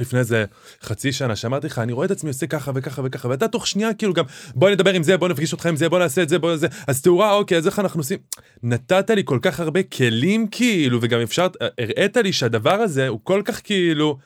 לפני איזה חצי שנה שאמרתי לך אני רואה את עצמי עושה ככה וככה וככה ואתה תוך שנייה כאילו גם בוא נדבר עם זה בוא נפגיש אותך עם זה בוא נעשה את זה בוא זה אז תאורה אוקיי אז איך אנחנו עושים נתת לי כל כך הרבה כלים כאילו וגם אפשרת הראית לי שהדבר הזה הוא כל כך כאילו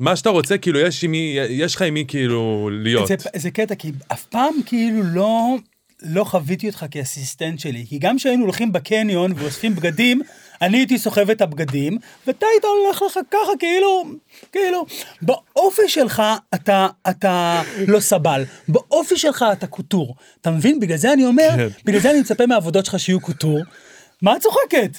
מה שאתה רוצה כאילו יש עם מי יש לך עם מי כאילו להיות זה, זה קטע, כי אף פעם כאילו לא, לא חוויתי אותך כאסיסטנט שלי. כי גם כשהיינו הולכים בקניון ואוספים בגדים, אני הייתי סוחב את הבגדים, ואתה היית הולך לך ככה, כאילו, כאילו, באופי שלך אתה, אתה לא סבל, באופי שלך אתה קוטור. אתה מבין? בגלל זה אני אומר, כן. בגלל זה אני מצפה מהעבודות שלך שיהיו קוטור. מה את צוחקת?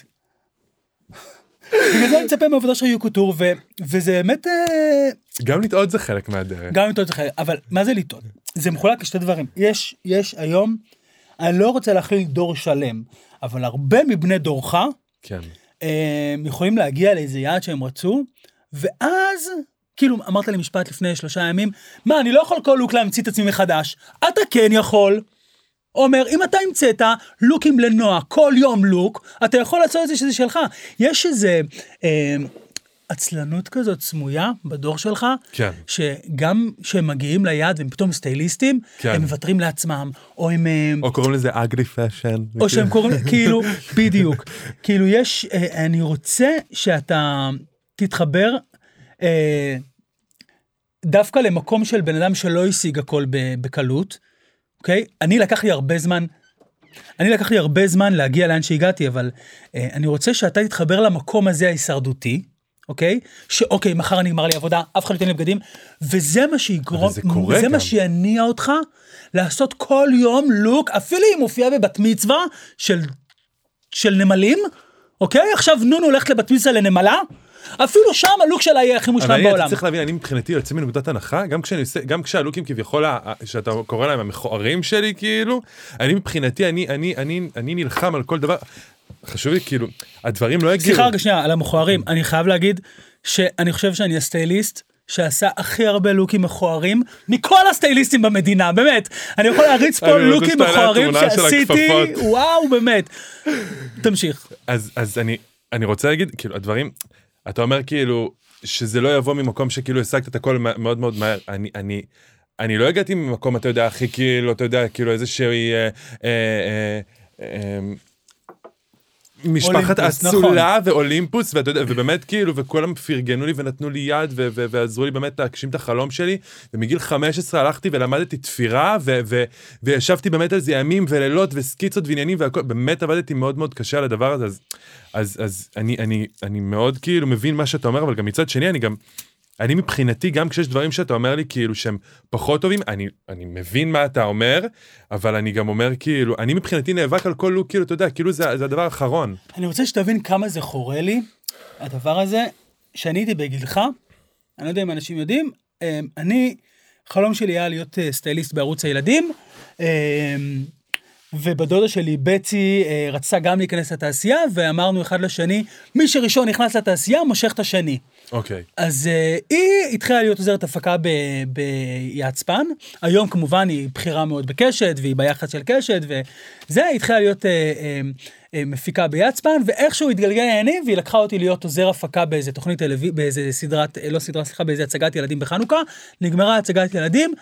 בגלל זה אני מצפה מהעבודה שלך שיהיו קוטור, ו, וזה באמת... אה, גם לטעות זה חלק מהדרך גם לטעות זה חלק, אבל מה זה לטעות? זה מחולק לשתי דברים. יש, יש היום, אני לא רוצה להכליל דור שלם, אבל הרבה מבני דורך, כן הם יכולים להגיע לאיזה יעד שהם רצו, ואז, כאילו, אמרת לי משפט לפני שלושה ימים, מה, אני לא יכול כל לוק להמציא את עצמי מחדש. אתה כן יכול. אומר, אם אתה המצאת לוקים לנועה, כל יום לוק, אתה יכול לעשות את זה שזה שלך. יש איזה אה, עצלנות כזאת סמויה בדור שלך, כן. שגם כשהם מגיעים ליעד והם פתאום סטייליסטים, כן. הם מוותרים לעצמם, או הם... אה, או קוראים לזה ugly fashion או שהם קוראים, כאילו, בדיוק. כאילו יש, אה, אני רוצה שאתה תתחבר אה, דווקא למקום של בן אדם שלא השיג הכל בקלות, אוקיי? אני לקח לי הרבה זמן, אני לקח לי הרבה זמן להגיע לאן שהגעתי, אבל אה, אני רוצה שאתה תתחבר למקום הזה ההישרדותי. אוקיי? שאוקיי, מחר נגמר לי עבודה, אף אחד לא ייתן לי בגדים, וזה מה שיגרום, אבל זה קורה זה גם. מה שיניע אותך לעשות כל יום לוק, אפילו אם מופיע בבת מצווה של, של נמלים, אוקיי? עכשיו נונו הולכת לבת מצווה לנמלה, אפילו שם הלוק שלה יהיה הכי אבל מושלם אני, אתה בעולם. צריך להבין, אני מבחינתי יוצא מנקודת הנחה, גם כשאני גם כשהלוקים כביכול, שאתה קורא להם המכוערים שלי, כאילו, אני מבחינתי, אני, אני, אני, אני נלחם על כל דבר, חשוב לי, כאילו, הדברים לא יגיעו. סליחה רגע שנייה, על המכוערים, אני חייב להגיד שאני חושב שאני הסטייליסט. שעשה הכי הרבה לוקים מכוערים מכל הסטייליסטים במדינה, באמת. אני יכול להריץ פה לוקים מכוערים שעשיתי. וואו, באמת. תמשיך. אז, אז אני, אני רוצה להגיד, כאילו, הדברים, אתה אומר כאילו, שזה לא יבוא ממקום שכאילו השגת את הכל מאוד מאוד מהר, אני, אני, אני לא הגעתי ממקום, אתה יודע, הכי כאילו, אתה יודע, כאילו איזושהי, אה, אה, אה, אה, משפחת אולימפוס, אצולה ואולימפוס ואתה יודע ובאמת כאילו וכולם פרגנו לי ונתנו לי יד ו- ו- ועזרו לי באמת להגשים את החלום שלי ומגיל 15 הלכתי ולמדתי תפירה ו- ו- וישבתי באמת על זה ימים ולילות וסקיצות ועניינים והכל באמת עבדתי מאוד מאוד קשה על הדבר הזה אז אז אז אני אני אני מאוד כאילו מבין מה שאתה אומר אבל גם מצד שני אני גם. אני מבחינתי גם כשיש דברים שאתה אומר לי כאילו שהם פחות טובים אני אני מבין מה אתה אומר אבל אני גם אומר כאילו אני מבחינתי נאבק על כל לוק כאילו אתה יודע כאילו זה, זה הדבר האחרון. אני רוצה שתבין כמה זה חורה לי, הדבר הזה, שאני הייתי בגילך, אני לא יודע אם אנשים יודעים, אה, אני, חלום שלי היה להיות אה, סטייליסט בערוץ הילדים, אה, ובדודה שלי בצי אה, רצתה גם להיכנס לתעשייה, ואמרנו אחד לשני, מי שראשון נכנס לתעשייה מושך את השני. אוקיי. אז uh, היא התחילה להיות עוזרת הפקה ביעצפן, היום כמובן היא בכירה מאוד בקשת, והיא ביחד של קשת, וזה, היא התחילה להיות uh, uh, uh, מפיקה ביעצפן, ואיכשהו התגלגל העניינים, והיא לקחה אותי להיות עוזר הפקה באיזה תוכנית טלוויזיה, באיזה סדרת, אה, לא סדרה, סליחה, באיזה הצגת ילדים בחנוכה, נגמרה הצגת ילדים,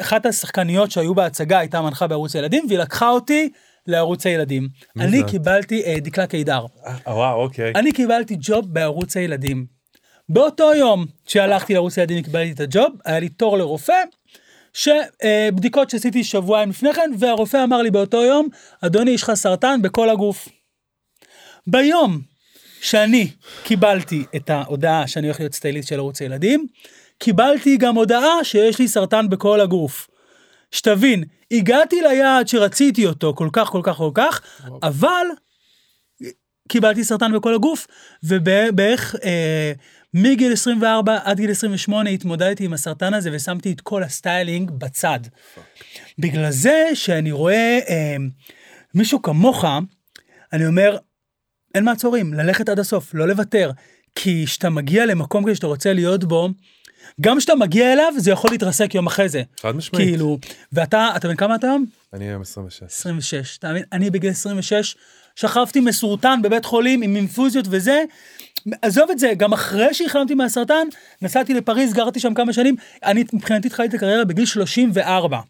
אחת השחקניות שהיו בהצגה הייתה מנחה בערוץ הילדים, והיא לקחה אותי לערוץ הילדים. אני זאת? קיבלתי uh, דקלה קידר. אה, וואו אוקיי. אני קיבלתי ג'וב בערוץ הילדים. באותו יום שהלכתי לערוץ הילדים וקיבלתי את הג'וב, היה לי תור לרופא, שבדיקות שעשיתי שבועיים לפני כן, והרופא אמר לי באותו יום, אדוני, יש לך סרטן בכל הגוף. ביום שאני קיבלתי את ההודעה שאני הולך להיות סטייליסט של ערוץ הילדים, קיבלתי גם הודעה שיש לי סרטן בכל הגוף. שתבין, הגעתי ליעד שרציתי אותו כל כך, כל כך, כל כך, אבל קיבלתי סרטן בכל הגוף, ובערך אה, מגיל 24 עד גיל 28 התמודדתי עם הסרטן הזה ושמתי את כל הסטיילינג בצד. בגלל זה שאני רואה אה, מישהו כמוך, אני אומר, אין מעצורים, ללכת עד הסוף, לא לוותר. כי כשאתה מגיע למקום כזה שאתה רוצה להיות בו, גם כשאתה מגיע אליו, זה יכול להתרסק יום אחרי זה. חד משמעית. כאילו, ואתה, אתה בן כמה אתה היום? אני היום 26. 26, אתה מבין? אני בגיל 26 שכבתי מסורטן בבית חולים עם אינפוזיות וזה. עזוב את זה, גם אחרי שהחלמתי מהסרטן, נסעתי לפריז, גרתי שם כמה שנים, אני מבחינתי התחלתי את הקריירה בגיל 34.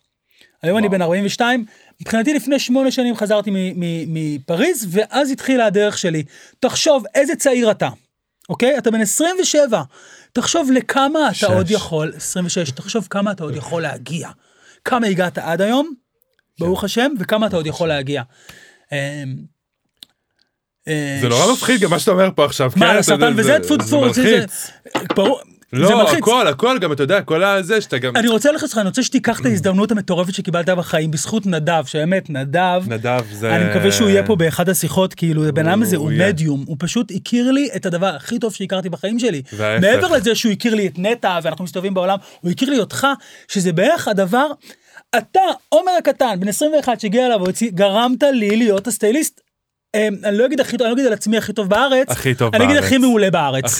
היום אני. בן 42, מבחינתי לפני שמונה שנים חזרתי מפריז, ואז התחילה הדרך שלי. תחשוב איזה צעיר אתה, אוקיי? אתה בן 27, תחשוב לכמה אתה שש. עוד יכול, 26, תחשוב כמה אתה עוד יכול להגיע. כמה הגעת עד היום, ברוך השם, וכמה אתה עוד יכול להגיע. אה, זה נורא מפחיד גם מה שאתה אומר פה עכשיו. מה, כן? הסרטן וזה? טפו טפו, זה- זה- מלחיץ. לא. הכל, הכל, גם אתה יודע, כל הזה שאתה גם... אני רוצה ללכת לך, אני רוצה שתיקח את ההזדמנות המטורפת שקיבלת בחיים בזכות נדב, שבאמת, נדב, נדב זה... אני מקווה שהוא יהיה פה באחד השיחות, כאילו, הבן אדם הזה הוא. מדיום, הוא פשוט הכיר לי את הדבר הכי טוב שהכרתי בחיים שלי. מעבר לזה שהוא הכיר לי את נטע, ואנחנו מסתובבים בעולם, הוא הכיר לי אותך, שזה בערך הדבר, אתה, עומר הקטן, בן 21 שהגיע אליו, גרמת לי להיות הסטייליסט. אמ, אני לא אגיד הכי טוב, אני לא אגיד על עצמי הכי טוב בארץ, הכי טוב אני אגיד בארץ. הכי מעולה בארץ.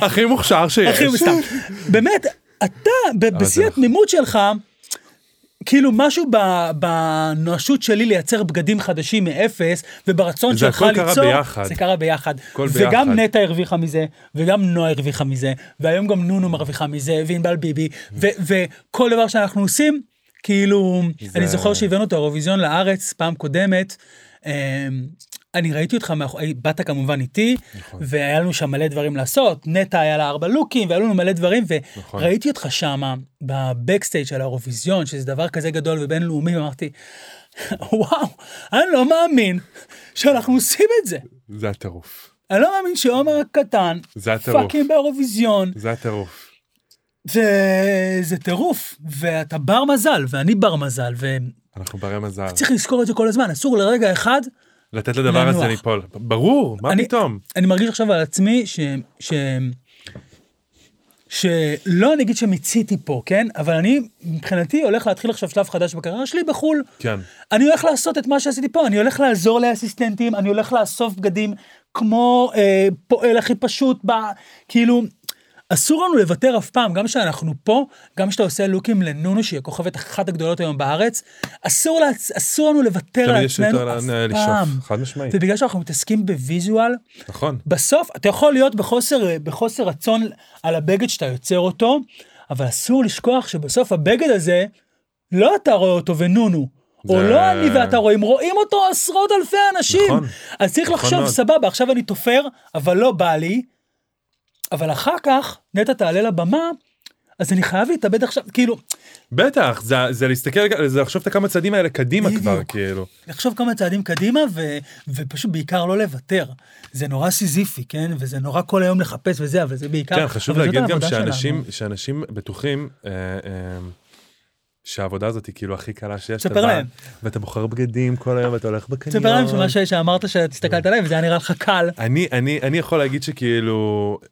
הכי אה, מוכשר שיש. באמת, אתה, ב- בשיא זה נכון. התמימות שלך, כאילו משהו בנואשות שלי לייצר בגדים חדשים מאפס, וברצון זה שלך הכל קרה ליצור, ביחד. זה קרה ביחד. וגם ביחד. נטע הרוויחה מזה, וגם נועה הרוויחה מזה, והיום גם נונו מרוויחה מזה, וענבל ביבי, וכל דבר שאנחנו עושים, כאילו, זה- אני זוכר שהבאנו את האירוויזיון לארץ פעם קודמת, אני ראיתי אותך, באת כמובן איתי, נכון. והיה לנו שם מלא דברים לעשות, נטע היה לה ארבע לוקים, והיה לנו מלא דברים, נכון. וראיתי אותך שם בבקסטייג' של האירוויזיון, שזה דבר כזה גדול ובינלאומי, ואמרתי, וואו, אני לא מאמין שאנחנו עושים את זה. זה הטירוף. אני לא מאמין שעומר הקטן, זה הטירוף. fucking באירוויזיון, זה הטירוף. זה, זה טירוף, ואתה בר מזל, ואני בר מזל, אנחנו ברי מזל. וצריך לזכור את זה כל הזמן, אסור לרגע אחד לתת לדבר הזה לנוח. ליפול. ברור, מה אני- פתאום? אני מרגיש עכשיו על עצמי ש... ש... שלא נגיד שמיציתי פה, כן? אבל אני מבחינתי הולך להתחיל עכשיו שלב חדש בקריירה שלי בחו"ל. כן. אני הולך לעשות את מה שעשיתי פה, אני הולך לעזור לאסיסטנטים, אני הולך לאסוף בגדים כמו אה, פועל הכי פשוט, ב... כאילו, אסור לנו לוותר אף פעם, גם כשאנחנו פה, גם כשאתה עושה לוקים לנונו, שהיא הכוכבת אחת הגדולות היום בארץ, אסור, לעצ... אסור לנו לוותר לעצמנו יותר אף לאן פעם. חד משמעית. ובגלל שאנחנו מתעסקים בוויזואל, נכון. בסוף אתה יכול להיות בחוסר, בחוסר רצון על הבגד שאתה יוצר אותו, אבל אסור לשכוח שבסוף הבגד הזה, לא אתה רואה אותו ונונו, או זה- לא אני ואתה רואים, רואים אותו עשרות אלפי אנשים. נכון. אז צריך נכון לחשוב, מאוד. סבבה, עכשיו אני תופר, אבל לא בא לי, אבל אחר כך נטע תעלה לבמה, אז אני חייב להתאבד עכשיו, כאילו, בטח, זה, זה להסתכל, זה לחשוב את הכמה צעדים האלה קדימה בדיוק. כבר, כאילו. לחשוב כמה צעדים קדימה, ו, ופשוט בעיקר לא לוותר. זה נורא סיזיפי, כן? וזה נורא כל היום לחפש וזה, אבל זה בעיקר... כן, חשוב להגיד גם שאנשים. שאנשים בטוחים אה, אה, שהעבודה הזאת היא כאילו הכי קלה שיש. ספר אתה בא, להם. ואתה בוחר בגדים כל היום ואתה הולך בקניון. תספר להם שמה שאמרת שהסתכלת עליי וזה היה נראה לך קל. אני אני אני יכול להגיד שכאילו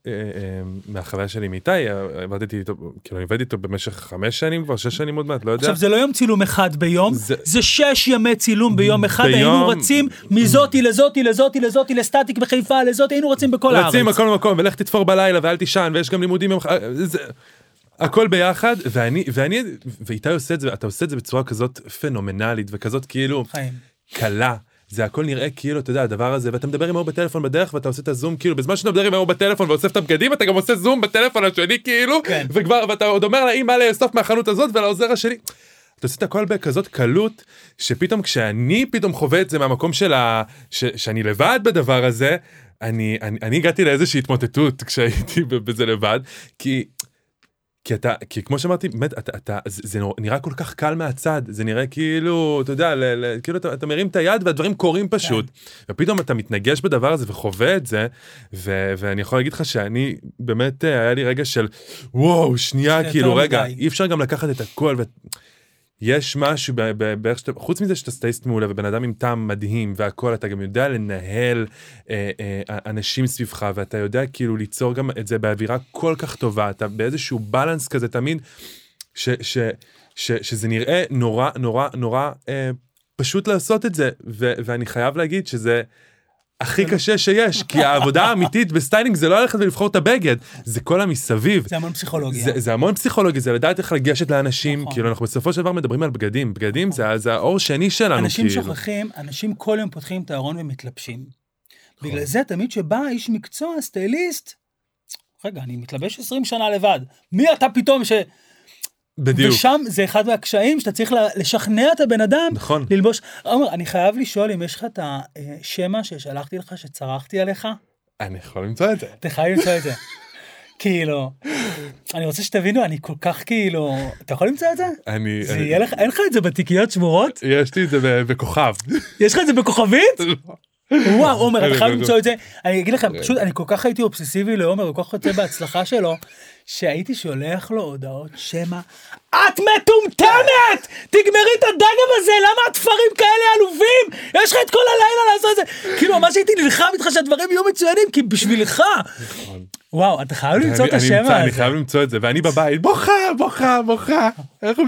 אה, אה, מהחוויה שלי עם איתי אה, עבדתי איתו כאילו אני עובד איתו במשך חמש שנים כבר שש שנים עוד מעט לא יודע. עכשיו זה לא יום צילום אחד ביום, זה- זה שש ימי צילום ביום אחד, ביום- היינו רצים מזאתי לזאתי לזאתי לזאתי לסטטיק בחיפה לזאתי, היינו רצים בכל הארץ. רצים מכל מקום ולך תתפור בלילה ואל תישן ויש גם לימודים זה- הכל ביחד ואני ואני ואיתי עושה את זה אתה עושה את זה בצורה כזאת פנומנלית וכזאת כאילו חיים. קלה. זה הכל נראה כאילו אתה יודע הדבר הזה ואתה מדבר עם ההוא בטלפון בדרך ואתה עושה את הזום כאילו בזמן שאתה מדבר עם ההוא בטלפון ואוסף את הבגדים אתה גם עושה זום בטלפון השני כאילו כן. וכבר ואתה עוד אומר מה לאסוף מהחנות הזאת ולעוזר השני. אתה עושה את הכל בכזאת קלות שפתאום כשאני פתאום חווה את זה מהמקום של ה... ש... שאני לבד בדבר הזה אני, אני אני הגעתי לאיזושהי התמוטטות כשהייתי בזה לבד כי. כי אתה כי כמו שאמרתי באמת אתה, אתה זה, זה נראה כל כך קל מהצד זה נראה כאילו אתה יודע ל, ל, כאילו אתה, אתה מרים את היד והדברים קורים פשוט ופתאום אתה מתנגש בדבר הזה וחווה את זה ו, ואני יכול להגיד לך שאני באמת אה, היה לי רגע של וואו שנייה כאילו רגע מדי. אי אפשר גם לקחת את הכל. ו... יש משהו באיך שאתה חוץ מזה שאתה סטייליסט מעולה ובן אדם עם טעם מדהים והכל אתה גם יודע לנהל אה, אה, אנשים סביבך ואתה יודע כאילו ליצור גם את זה באווירה כל כך טובה אתה באיזשהו balance כזה תמיד ש, ש, ש, שזה נראה נורא נורא נורא אה, פשוט לעשות את זה ו, ואני חייב להגיד שזה. הכי קשה שיש כי העבודה האמיתית בסטיילינג זה לא ללכת ולבחור את הבגד זה כל המסביב זה המון פסיכולוגיה. זה, זה המון פסיכולוגי זה לדעת איך לגשת לאנשים נכון. כאילו אנחנו בסופו של דבר מדברים על בגדים בגדים זה, ה- זה האור שני שלנו אנשים כאילו. שוכחים, אנשים כל יום פותחים את הארון ומתלבשים. בגלל זה תמיד שבא איש מקצוע, סטייליסט, רגע, אני מתלבש 20 שנה לבד. מי אתה פתאום ש... בדיוק ושם זה אחד מהקשיים שאתה צריך לשכנע את הבן אדם נכון ללבוש. עומר, אני חייב לשאול אם יש לך את השמע ששלחתי לך, שצרחתי עליך? אני יכול למצוא את זה אתה חייב למצוא את זה. כאילו, אני רוצה שתבינו, אני כל כך כאילו, אתה יכול למצוא את זה? אני, זה יהיה לך, אין לך את זה בתיקיות שמורות? יש לי את זה בכוכב יש לך את זה בכוכבית? וואו, עומר, אתה חייב לא למצוא את זה. אני אגיד לכם, פשוט, אני כל כך הייתי אובססיבי לעומר, וכל כך רוצה בהצלחה שלו, שהייתי שולח לו הודעות שמע, את מטומטמת! תגמרי את הדגם הזה, למה התפרים כאלה עלובים? יש לך את כל הלילה לעשות את זה. כאילו, ממש הייתי נלחם איתך שהדברים יהיו מצוינים, כי בשבילך. וואו, אתה חייב למצוא את השם אמצא, אני הזה. חייב למצוא את זה ואני בבית בוכה בוכה בוכה איך הוא?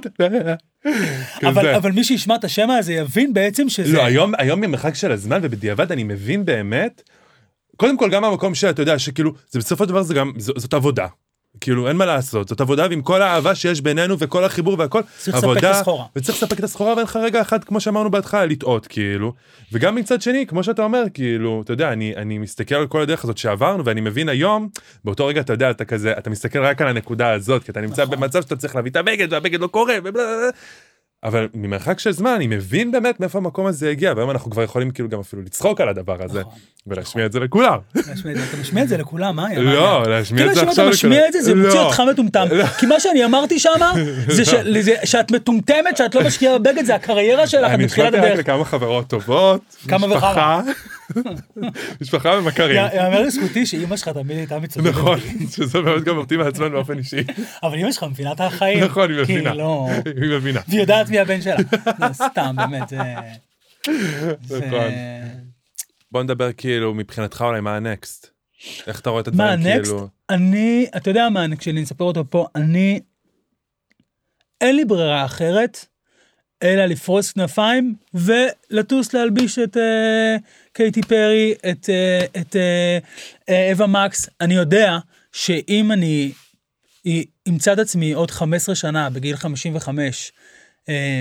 אבל- כזה. אבל מי שישמע את השם הזה יבין בעצם שזה... לא היום היום במרחק של הזמן ובדיעבד אני מבין באמת. קודם כל גם המקום שאתה יודע שכאילו זה בסופו של דבר זה גם זאת עבודה. כאילו אין מה לעשות זאת עבודה ועם כל האהבה שיש בינינו וכל החיבור והכל צריך לספק הסחורה. וצריך לספק את הסחורה ואין לך רגע אחד כמו שאמרנו בהתחלה לטעות כאילו וגם מצד שני כמו שאתה אומר כאילו אתה יודע אני אני מסתכל על כל הדרך הזאת שעברנו ואני מבין היום באותו רגע אתה יודע אתה כזה אתה מסתכל רק על הנקודה הזאת כי אתה נמצא נכון. במצב שאתה צריך להביא את הבגד והבגד לא קורה ובלה, בלה, בלה. אבל ממרחק של זמן אני מבין באמת מאיפה המקום הזה הגיע והיום אנחנו כבר יכולים כאילו גם אפילו לצחוק על הדבר הזה נכון. ולהשמיע את זה לכולם. זה. אתה משמיע את זה לכולם, מה? לא להשמיע את זה כאילו עכשיו שאם אתה משמיע את זה, זה מוציא לא. אותך מטומטם. כי מה שאני אמרתי שם, זה זה שאת מטומטמת, שאת לא משקיעה בבגד, זה הקריירה שלך, אני נשמעתי רק. לכמה חברות טובות, כמה משפחה, משפחה ומכרים. יאמר לזכותי שאימא שלך תמיד הייתה מצוינת. נכון, שזה באמת גם אותי מעצבן באופן אישי. אבל אימא שלך מבינה את החיים. נכון, היא מבינה. כי לא... היא מבינה. והיא יודעת מי הבן שלה. לא, סתם, באמת, זה... נכון. בוא נדבר כאילו מבחינתך אולי מה הנקסט. איך אתה רואה את מה הדברים הנקסט? כאילו. אני, אתה יודע מה, כשאני אספר אותו פה, אני, אין לי ברירה אחרת, אלא לפרוס כנפיים ולטוס להלביש את אה, קייטי פרי, את, אה, את אה, אה, אווה מקס. אני יודע שאם אני אמצא את עצמי עוד 15 שנה, בגיל 55, אה,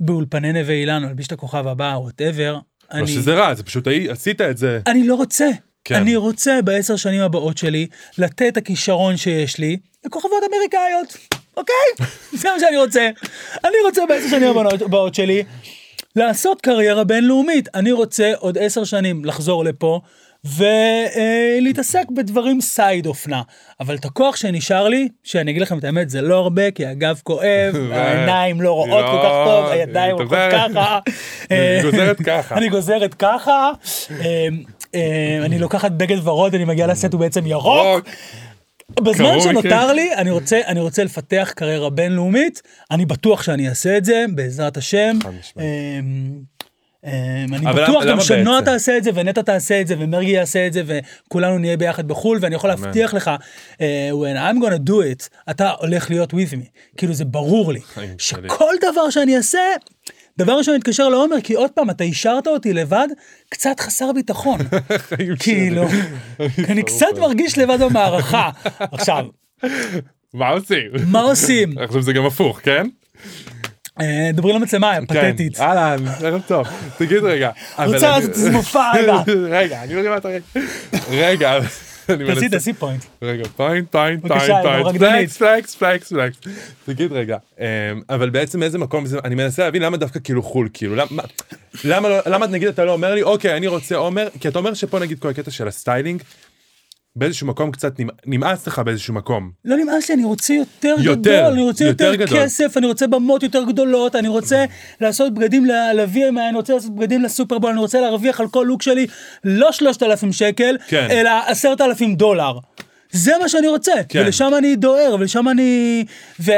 באולפני נווה אילן, להלביש את הכוכב הבא, או whatever, לא אני... שזה רע, זה פשוט עשית את זה. אני לא רוצה. כן. אני רוצה בעשר שנים הבאות שלי לתת את הכישרון שיש לי לכוכבות אמריקאיות. אוקיי? זה מה שאני רוצה. אני רוצה בעשר שנים הבאות שלי לעשות קריירה בינלאומית. אני רוצה עוד עשר שנים לחזור לפה ולהתעסק בדברים סייד אופנה. אבל את הכוח שנשאר לי, שאני אגיד לכם את האמת, זה לא הרבה, כי הגב כואב, העיניים לא רואות כל כך טוב, לא, הידיים היא הולכות. ככה. היא גוזרת ככה. אני גוזרת ככה. אה, אה, אני לוקחת בגד ורוד, אני מגיע לסט, הוא בעצם ירוק. בזמן שנותר מקרים. לי, אני רוצה, אני רוצה לפתח קריירה בינלאומית, אני בטוח שאני אעשה את זה, בעזרת השם. אמ, אמ, אני בטוח גם שנועה? תעשה את זה, ונטע תעשה את זה, ומרגי יעשה את זה, וכולנו נהיה ביחד בחו"ל, ואני יכול להבטיח לך, אה, when I'm gonna do it, אתה הולך להיות with me. כאילו זה ברור לי. שכל דבר שאני אעשה, דבר ראשון אני אתקשר לעומר, כי עוד פעם, אתה השארת אותי לבד, קצת חסר ביטחון. כאילו, אני קצת מרגיש לבד במערכה. עכשיו, מה עושים? מה עושים? עכשיו זה גם הפוך, כן? אה, דברי למצלמה, כן. פתטית. אהלן, ערב טוב. תגיד רגע. רוצה לעשות איזה מופע רגע. רגע, אני מרים את הרגע. רגע, אני תעשי. תעשי point. רגע, point, point, בבקשה, point, עם point, הרקדנית. flex, flex, flex, flex. תגיד רגע, אמ, אבל בעצם מאיזה מקום זה, אני מנסה להבין למה דווקא כאילו חו"ל, כאילו, למה, למה, לא- למה נגיד אתה לא אומר לי, אוקיי, אני רוצה עומר, כי אתה אומר שפה נגיד כל הקטע של הסטיילינג, באיזשהו מקום קצת נמ- נמאס לך באיזשהו מקום. לא נמאס לי, אני רוצה יותר יותר, גדול, אני רוצה יותר יותר גדול. כסף, אני רוצה במות יותר גדולות, אני רוצה לעשות בגדים ל-VMA, אני רוצה לעשות בגדים לסופרבול, אני רוצה להרוויח על כל לוק שלי לא 3,000 שקל, כן. אלא 10,000 דולר. זה מה שאני רוצה, כן. ולשם אני דוהר, ולשם אני... ו...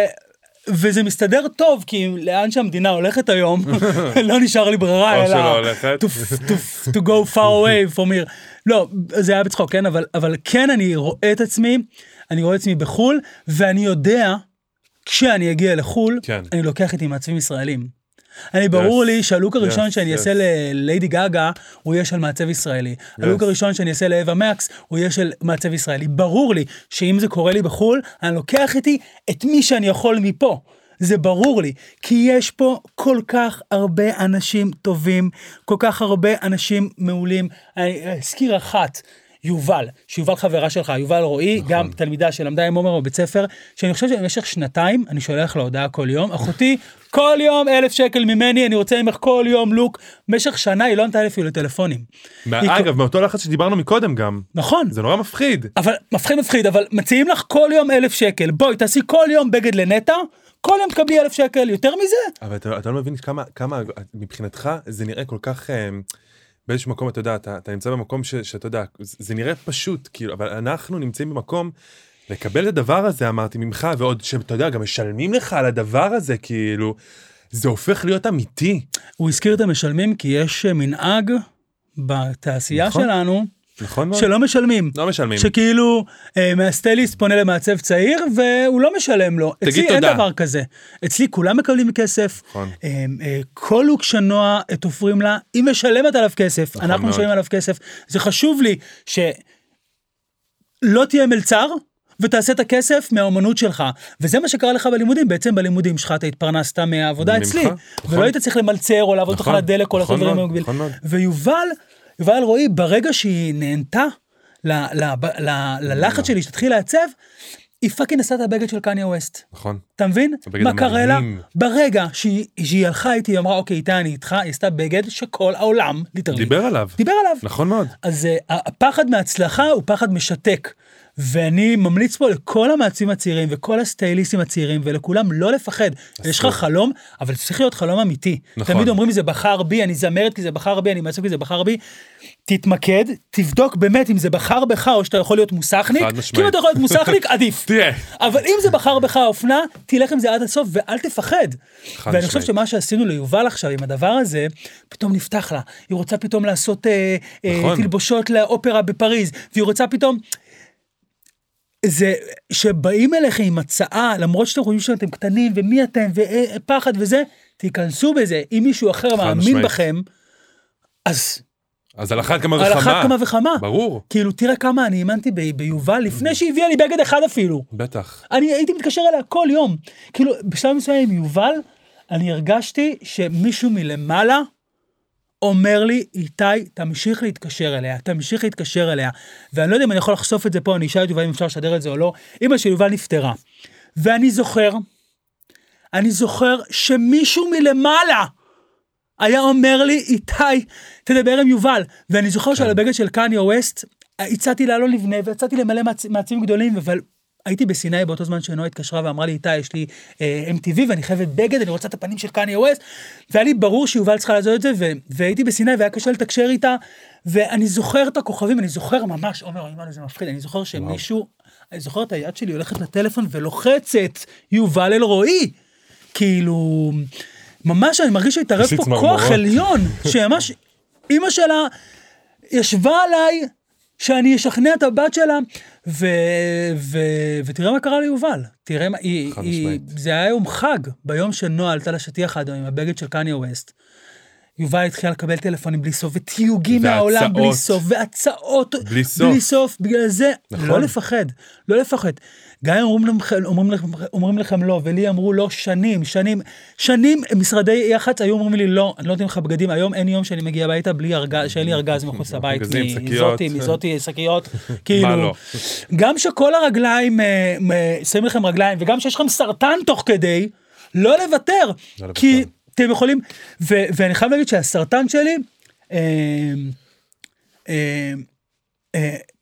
וזה מסתדר טוב, כי לאן שהמדינה הולכת היום, לא נשאר לי ברירה, או אלא... שלא הולכת. to, to, to go far away from here. לא, זה היה בצחוק, כן? אבל, אבל כן, אני רואה את עצמי, אני רואה את עצמי בחו"ל, ואני יודע, כשאני אגיע לחו"ל, כן. אני לוקח איתי מעצבים ישראלים. אני ברור Yes. לי שהלוק הראשון Yes, שאני yes. אעשה לליידי גאגה, הוא יהיה של מעצב ישראלי. הלוק הראשון שאני אעשה לאווה מקס, הוא יהיה של מעצב ישראלי. ברור לי שאם זה קורה לי בחו"ל, אני לוקח איתי את מי שאני יכול מפה. זה ברור לי, כי יש פה כל כך הרבה אנשים טובים, כל כך הרבה אנשים מעולים. אני אזכיר אחת, יובל, שיובל חברה שלך, יובל רועי, נכון. גם תלמידה שלמדה עם עומר בבית ספר, שאני חושב שבמשך שנתיים אני שולח לה הודעה כל יום, אחותי, כל יום אלף שקל ממני, אני רוצה ממך כל יום לוק. במשך שנה היא לא ענתה לי אפילו לטלפונים. היא- אגב, מאותו לחץ שדיברנו מקודם גם, נכון. זה נורא מפחיד. אבל מפחיד מפחיד, אבל מציעים לך כל יום אלף שקל, בואי תעשי כל יום בגד לנטע, כל יום תקבלי אלף שקל, יותר מזה? אבל אתה, אתה לא מבין כמה, כמה מבחינתך זה נראה כל כך אה, באיזשהו מקום אתה יודע אתה, אתה נמצא במקום ש, שאתה יודע זה, נראה פשוט כאילו אבל אנחנו נמצאים במקום לקבל את הדבר הזה אמרתי ממך ועוד שאתה יודע גם משלמים לך על הדבר הזה כאילו זה הופך להיות אמיתי הוא הזכיר את המשלמים כי יש אה, מנהג בתעשייה נכון. שלנו נכון מאוד? שלא משלמים. לא משלמים שכאילו אה, מהסטייליסט פונה למעצב צעיר והוא לא משלם לו. תגיד אצלי אין תודה. דבר כזה. אצלי כולם מקבלים כסף. נכון. אה, אה, כל לוק שנועה אה, תופרים לה, היא משלמת עליו כסף, נכון אנחנו מאוד. משלמים עליו כסף. זה חשוב לי שלא תהיה מלצר. ותעשה את הכסף מהאומנות שלך וזה מה שקרה לך בלימודים בעצם בלימודים שלך אתה התפרנסת מהעבודה ממך, אצלי נכון. ולא היית צריך למלצר או לעבוד נכון, תחנת דלק או נכון מאוד, במקביל. נכון מאוד. ויובל, יובל רועי, ברגע שהיא נענתה ללחץ שלי שתתחיל לעצב, היא fucking עשתה את הבגד של קניה ווסט. נכון אתה מבין? מה קרה לה? ברגע שהיא, שהיא הלכה איתי, היא אמרה, אוקיי, איתה אני איתך, היא עשתה בגד שכל העולם, literally, דיבר עליו דיבר עליו. נכון מאוד אז uh, הפחד מהצלחה הוא פחד משתק. ואני ממליץ פה לכל המעצבים הצעירים וכל הסטייליסטים הצעירים ולכולם לא לפחד. יש לך חלום, אבל צריך להיות חלום אמיתי. נכון. תמיד אומרים זה בחר בי, אני זמרת כי זה בחר בי, אני מעצב כי זה בחר בי. תתמקד, תבדוק באמת אם זה בחר בך או שאתה יכול להיות מוסכניק. חד כי אם משמעית. אתה יכול להיות מוסכניק, עדיף. תהיה אבל אם זה בחר בך האופנה, תלך עם זה עד הסוף ואל תפחד. חד ואני חושב משמעית. שמה שעשינו ליובל עכשיו עם הדבר הזה, פתאום נפתח לה. היא רוצה פתאום לעשות אה, אה, נכון. תלבושות לאופרה בפריז, והיא רוצה פתאום... זה שבאים אליך עם הצעה, למרות שאתם חושבים שאתם קטנים, ומי אתם, ופחד וזה, תיכנסו בזה. אם מישהו אחר מאמין משמעית. בכם, אז אז על אחת כמה על וכמה אחת כמה וכמה. ברור כאילו, תראה כמה אני האמנתי ב- ביובל לפני שהביאה לי בגד אחד אפילו. בטח אני הייתי מתקשר אליה כל יום. כאילו, בשלב מסוים עם יובל, אני הרגשתי שמישהו מלמעלה אומר לי, איתי, תמשיך להתקשר אליה, תמשיך להתקשר אליה. ואני לא יודע אם אני יכול לחשוף את זה פה, אני אשאל את יובל אם אפשר לשדר את זה או לא. אמא של יובל נפטרה. ואני זוכר, אני זוכר שמישהו מלמעלה היה אומר לי, איתי, תדבר עם יובל. ואני זוכר שעל הבגד של קניה ווסט, הצעתי לאלון לבנה ויצאתי למלא מעצ... מעצבים גדולים, אבל הייתי בסיני באותו זמן שנועה התקשרה ואמרה לי, איתי, יש לי אה, MTV ואני חייבת בגד, אני רוצה את הפנים של קניה ווסט. והיה לי ברור שיובל צריכה לעשות את זה, ו- והייתי בסיני והיה קשה לתקשר איתה, ואני זוכר את הכוכבים, אני זוכר ממש, עומר, אימא'לה, זה מפחיד, אני זוכר שמישהו, אני זוכר את היד שלי הולכת לטלפון ולוחצת, יובל אלרועי. כאילו, ממש אני מרגיש שהתערב פה צמרמורות. כוח עליון, שממש, אימא שלה ישבה עליי שאני אשכנע את הבת שלה, ו, ו, ותראה מה קרה ליובל. תראה מה, היא, היא. זה היה יום חג, ביום שנועה עלתה לשטיח האדום עם הבגד של קניה ווסט. יובל התחילה לקבל טלפונים בלי סוף, ותיוגים מהעולם בלי. סוף, והצעות בלי סוף. בלי סוף. בגלל זה, נכון. לא לפחד, לא לפחד. גם אם אומרים לכם, אומרים, לכם, אומרים לכם לא, ולי אמרו לא שנים, שנים, שנים משרדי יח"צ היו אומרים לי לא, אני לא נותן לך בגדים, היום אין יום שאני מגיע הביתה בלי ארגז, שאין לי ארגז מחוץ לבית, ארגזים, מזאתי. מזאתי, שקיות, כאילו, לא? גם שכל הרגליים, אה, שמים לכם רגליים, וגם שיש לכם סרטן תוך כדי, לא לוותר, לוותר. כי אתם יכולים, ואני חייב להגיד שהסרטן שלי, אה, אה,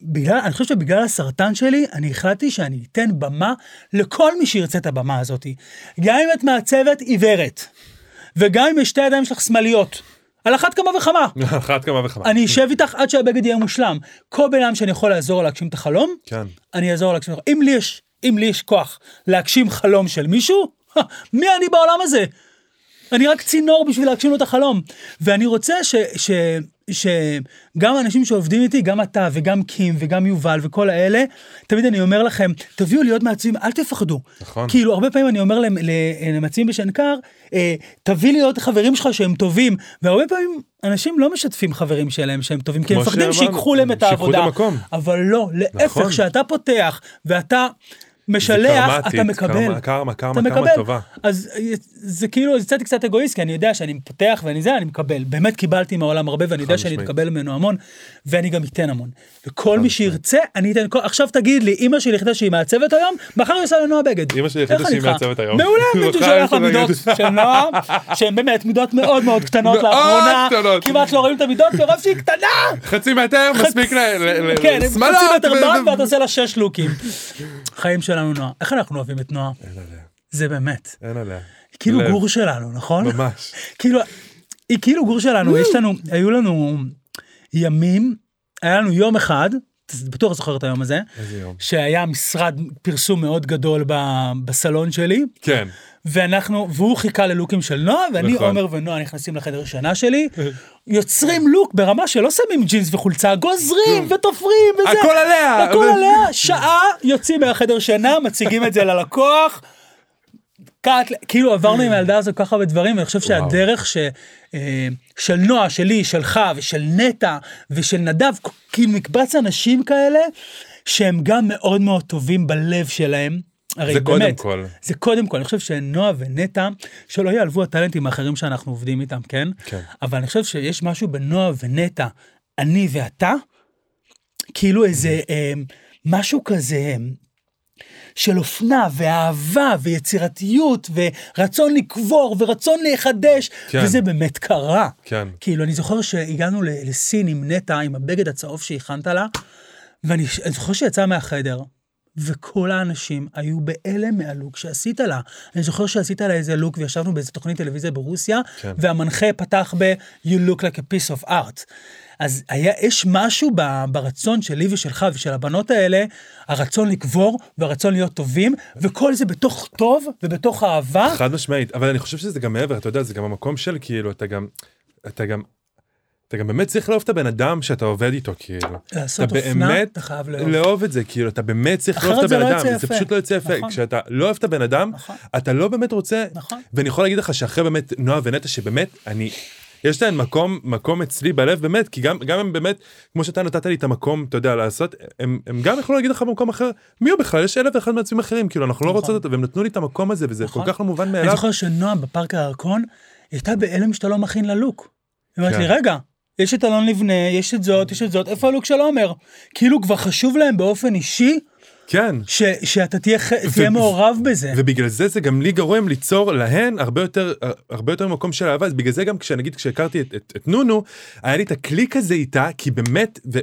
בגלל, אני חושב שבגלל הסרטן שלי, אני החלטתי שאני אתן במה לכל מי שירצה את הבמה הזאת. גם אם את מעצבת עיוורת, וגם אם יש שתי ידיים שלך שמאליות, על אחת כמה וכמה. אחת כמה וכמה. אני אשב איתך עד שהבגד יהיה מושלם. כל בן אדם שאני יכול לעזור להגשים את החלום, כן. אני אעזור להגשים את החלום. אם לי יש, אם לי יש כוח להגשים חלום של מישהו, מי אני בעולם הזה? אני רק צינור בשביל להגשים לו את החלום. ואני רוצה ש, ש, שגם האנשים שעובדים איתי, גם אתה וגם קים וגם יובל וכל האלה, תמיד אני אומר לכם, תביאו להיות מעצבים, אל תפחדו. נכון. כאילו, הרבה פעמים אני אומר למעצבים בשנקר, אה, תביא להיות חברים שלך שהם טובים, והרבה פעמים אנשים לא משתפים חברים שלהם שהם טובים, כי הם מפחדים שיקחו להם את שיקחו את העבודה. המקום. אבל לא, להפך, נכון. כשאתה פותח ואתה משלח, קרמטית, אתה מקבל. קרמה, קרמה, אתה קרמה, קרמה מקבל. טובה. אז זה כאילו, יצאתי קצת אגואיסט, כי אני יודע שאני פותח ואני זה, אני מקבל. באמת קיבלתי מהעולם הרבה, ואני יודע שאני. אתקבל ממנו המון, ואני גם אתן המון. וכל מי שירצה, אני אתן כל... עכשיו תגיד לי, אימא שלי החליטה שהיא מעצבת היום, מחר היא עושה לנועה בגד. אמא שלי החליטה שהיא? מעצבת היום. מעולה, מישהו שולח לה מידות של נועה, שהן באמת מידות מאוד מאוד קטנות לאחרונה. כמעט לא רואים את המידות, מרוב שהיא קטנה. חצי מטר מספיק ל- ל- ל- כן, לשמאלות. חצי מטר ואתה עושה לה שש לוקים. חיים שלנו נועה. איך אנחנו אוהבים את נועה? אין עליה, זה באמת. אין עליה. כאילו לב. גור שלנו, נכון? ממש. כאילו, היא כאילו גור שלנו, יש לנו, היו לנו ימים, היה לנו יום אחד, בטוח זוכר את היום הזה, איזה יום. שהיה משרד פרסום מאוד גדול ב- בסלון שלי, כן. ואנחנו, והוא חיכה ללוקים של נועה, ואני, נכון. עומר ונועה נכנסים לחדר שינה שלי, יוצרים לוק ברמה שלא שמים ג'ינס וחולצה, גוזרים ותופרים וזה. הכל עליה. הכל עליה, שעה יוצאים מהחדר שינה, מציגים את זה ללקוח. קאט, כאילו עברנו עם הילדה הזו כל כך הרבה דברים, ואני חושב שהדרך ש, אה, של נועה, שלי, שלך ושל נטע ושל נדב, כאילו מקבץ אנשים כאלה, שהם גם מאוד מאוד טובים בלב שלהם. הרי זה קודם באמת, כל. זה קודם כל, אני חושב שנועה ונטע, שלא יעלבו הטאלנטים האחרים שאנחנו עובדים איתם, כן? כן. אבל אני חושב שיש משהו בנועה ונטע, אני ואתה, כאילו איזה אה, משהו כזה אה, של אופנה ואהבה ויצירתיות ורצון לקבור ורצון להיחדש, כן. וזה באמת קרה. כן. כאילו, אני זוכר שהגענו לסין עם נטע, עם הבגד הצהוב שהכנת לה, ואני אני זוכר שיצאה מהחדר, וכל האנשים היו בהלם מהלוק שעשית לה. אני זוכר שעשית לה איזה לוק, וישבנו באיזה תוכנית טלוויזיה ברוסיה, כן. והמנחה פתח ב- You look like a piece of art. אז היה, יש משהו ב- ברצון שלי ושלך ושל הבנות האלה, הרצון לקבור והרצון להיות טובים, וכל זה בתוך טוב ובתוך אהבה. חד משמעית, אבל אני חושב שזה גם מעבר, אתה יודע, זה גם המקום של כאילו, אתה גם, אתה גם, אתה גם באמת צריך לאהוב את הבן אדם שאתה עובד איתו, כאילו. לעשות אתה אופנה, באמת אתה חייב לאהוב. לאהוב את זה, כאילו, אתה באמת צריך לאהוב את הבן לא אדם, זה. פשוט לא יוצא יפה. נכון. כשאתה לא אוהב את הבן אדם, נכון. אתה לא באמת רוצה, נכון. ואני יכול להגיד לך שאחרי באמת נועה ונטע, שבאמת, אני, יש להן מקום, מקום אצלי בלב, באמת, כי גם, גם הם באמת, כמו שאתה נתת לי את המקום, אתה יודע, לעשות, הם, הם גם יכלו להגיד לך במקום אחר, מי הוא בכלל, יש אלף ואחד מעצבים אחרים, כאילו, אנחנו לא נכון. רוצות אותו, והם נתנו לי את המקום הזה, וזה נכון. כל כך לא מובן אני מאליו. זוכר שנועה בפארק הירקון, היא הייתה בהלם שאתה לא מכין לה לוק. היא אומרת כן. לי, רגע, יש את אלון לבנה, יש את זאת, יש את זאת, איפה הלוק של עומר? כאילו כבר חשוב להם באופן אישי כן. ש, שאתה תהיה, תהיה מעורב בזה. ובגלל זה זה גם לי גורם ליצור להן הרבה יותר הרבה יותר מקום של אהבה אז בגלל זה גם כשנגיד כשהכרתי את, את, את נונו היה לי את הקליק הזה איתה כי באמת ו,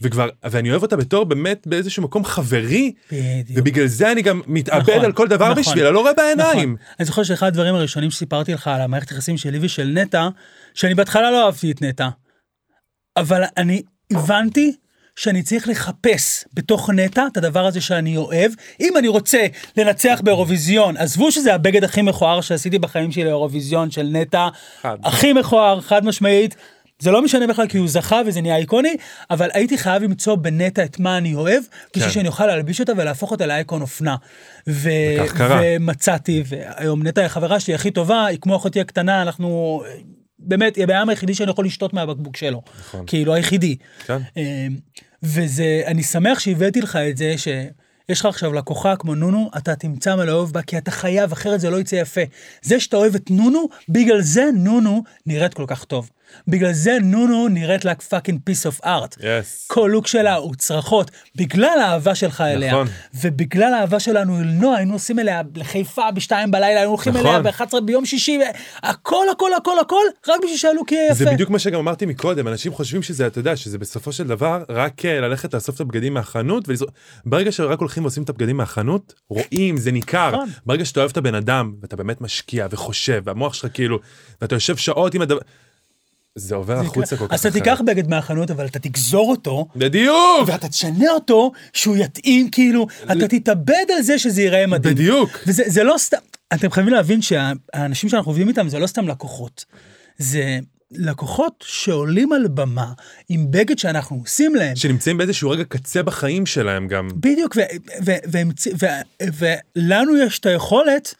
וכבר ואני אוהב אותה בתור באמת באיזשהו מקום חברי בדיוק. ובגלל זה אני גם מתאבד נכון, על כל דבר נכון. בשבילה לא רואה בעיניים. נכון. אני זוכר שאחד הדברים הראשונים שסיפרתי לך על המערכת יחסים שלי ושל נטע, שאני בהתחלה לא אהבתי את נטע, אבל אני הבנתי שאני צריך לחפש בתוך נטע את הדבר הזה שאני אוהב. אם אני רוצה לנצח באירוויזיון, עזבו שזה הבגד הכי מכוער שעשיתי בחיים שלי לאירוויזיון של נטע. הכי מכוער, חד משמעית. זה לא משנה בכלל כי הוא זכה וזה נהיה איקוני, אבל הייתי חייב למצוא בנטע את מה אני אוהב, בשביל כן. שאני אוכל להלביש אותה ולהפוך אותה לאייקון אופנה. ו... וכך קרה. ומצאתי, והיום נטע היא החברה שלי הכי טובה, היא כמו אחותי הקטנה, אנחנו... באמת, הבעיה היחידי שאני יכול לשתות מהבקבוק שלו. נכון. כאילו היחידי. כן. אמ, וזה, אני שמח שהבאתי לך את זה, שיש לך עכשיו לקוחה כמו נונו, אתה תמצא מה לאהוב בה, כי אתה חייב, אחרת זה לא יצא יפה. זה שאתה אוהב את נונו, בגלל זה נונו נראית כל כך טוב. בגלל זה נונו נראית like fucking piece of art. Yes. כל לוק שלה הוא צרחות, בגלל האהבה שלך אליה. נכון. ובגלל האהבה שלנו אל נועה, היינו נוסעים אליה לחיפה בשתיים בלילה, היינו הולכים נכון. אליה ב-11 ביום שישי, הכל הכל הכל הכל, רק בשביל שהלוק יהיה יפה. זה בדיוק מה שגם אמרתי מקודם אנשים חושבים שזה אתה יודע שזה בסופו של דבר רק אה, ללכת לאסוף את הבגדים מהחנות ולזרוק ברגע שרק הולכים ועושים את הבגדים מהחנות רואים זה ניכר נכון. ברגע שאתה אוהב את הבן אדם ואתה באמת משקיע וחושב והמוח שלך כאילו ואתה יושב שעות עם הדבר. זה עובר החוצה כל כך אז אתה. תיקח בגד מהחנות, אבל אתה תגזור אותו, בדיוק ואתה תשנה אותו, שהוא יתאים, כאילו, אתה תתאבד על זה שזה ייראה מדהים. בדיוק וזה זה לא סתם, אתם חייבים להבין שהאנשים שאנחנו עובדים איתם זה לא סתם לקוחות. זה לקוחות שעולים על במה עם בגד שאנחנו עושים להם. שנמצאים באיזשהו רגע קצה בחיים שלהם גם בדיוק, ולנו יש את היכולת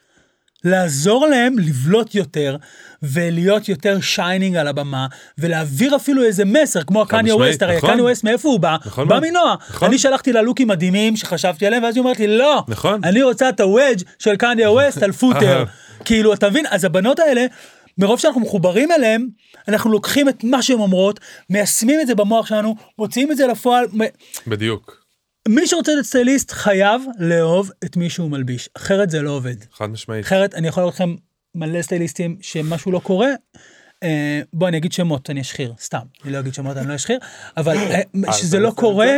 לעזור להם לבלוט יותר ולהיות יותר shining על הבמה ולהעביר אפילו איזה מסר כמו ה Kanye West, הרי נכון. ה Kanye West מאיפה הוא בא? נכון בא. מנועה. נכון. אני שלחתי לה לוקים מדהימים שחשבתי עליהם ואז היא אומרת לי לא, נכון. אני רוצה את הוודג' של Kanye West על פוטר. כאילו אתה מבין? אז הבנות האלה מרוב שאנחנו מחוברים אליהם, אנחנו לוקחים את מה שהן אומרות, מיישמים את זה במוח שלנו, מוציאים את זה לפועל, בדיוק מי שרוצה להיות סטייליסט חייב לאהוב את מי שהוא מלביש, אחרת זה לא עובד. חד משמעית אחרת אני יכול להראות לכם מלא סטייליסטים שמשהו לא קורה. אה, בוא אני אגיד שמות אני אשחיר סתם אני לא אגיד שמות אני לא אשחיר אבל אה, שזה אתה לא קורה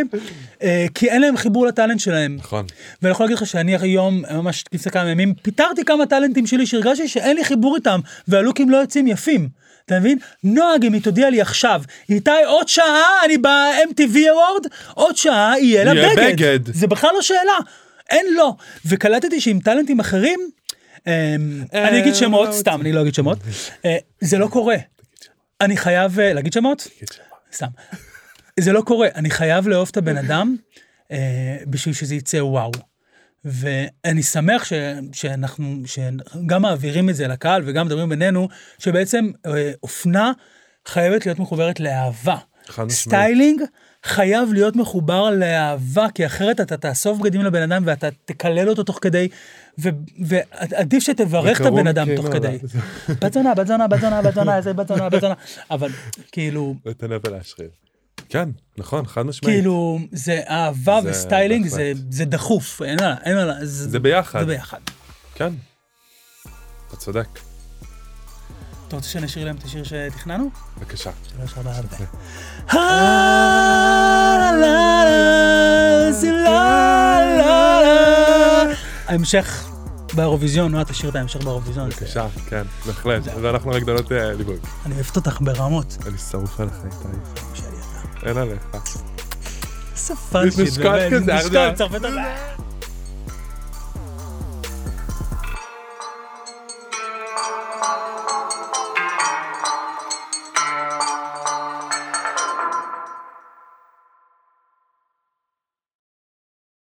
אה, כי אין להם חיבור לטאלנט שלהם. נכון ואני יכול להגיד לך שאני היום ממש לפני כמה ימים פיטרתי כמה טאלנטים שלי שהרגשתי שאין לי חיבור איתם והלוקים לא יוצאים יפים. אתה מבין? נועה גם היא תודיע לי עכשיו, איתי עוד שעה אני ב-MTV Award, עוד שעה יהיה לה יהיה בגד. בגד. זה בכלל לא שאלה, אין לו. וקלטתי שעם טאלנטים אחרים, אמ, אני אגיד שמות, לא סתם, אני לא אגיד שמות, אה, זה לא קורה. אני חייב, אה, להגיד שמות? סתם. זה לא קורה, אני חייב לאהוב את הבן אדם אה, בשביל שזה יצא וואו. ואני שמח ש, שאנחנו, שגם מעבירים את זה לקהל וגם מדברים בינינו, שבעצם אה, אופנה חייבת להיות מחוברת לאהבה. סטיילינג חייב להיות מחובר לאהבה, כי אחרת אתה תאסוף בגדים לבן אדם ואתה תקלל אותו תוך כדי, ו- ועדיף שתברך את הבן אדם תוך כאילו, כדי. בת זונה, בת זונה, בת זונה, בת זונה, איזה בת זונה, בת זונה, אבל כאילו, לטנף ולהשחיר. כן נכון חד משמעית. כאילו, זה אהבה זה וסטיילינג, בהחלט. זה, זה דחוף, אין מה, אין מה, זה, זה ביחד. זה ביחד. כן. אתה צודק. אתה רוצה שנשאיר להם את השיר שתכננו? בבקשה. שלוש, ארבע, ארבע. לה. ההמשך באירוויזיון, נועה תשאיר את ההמשך באירוויזיון. בבקשה כן בהחלט ואנחנו רק גדולות אה, ליווי. אני אוהבת אותך ברמות. אני שרוף עליך איתי. שלי. אין עליך. איזה פאנצ'י, משקל כזה, משקל. צרפת.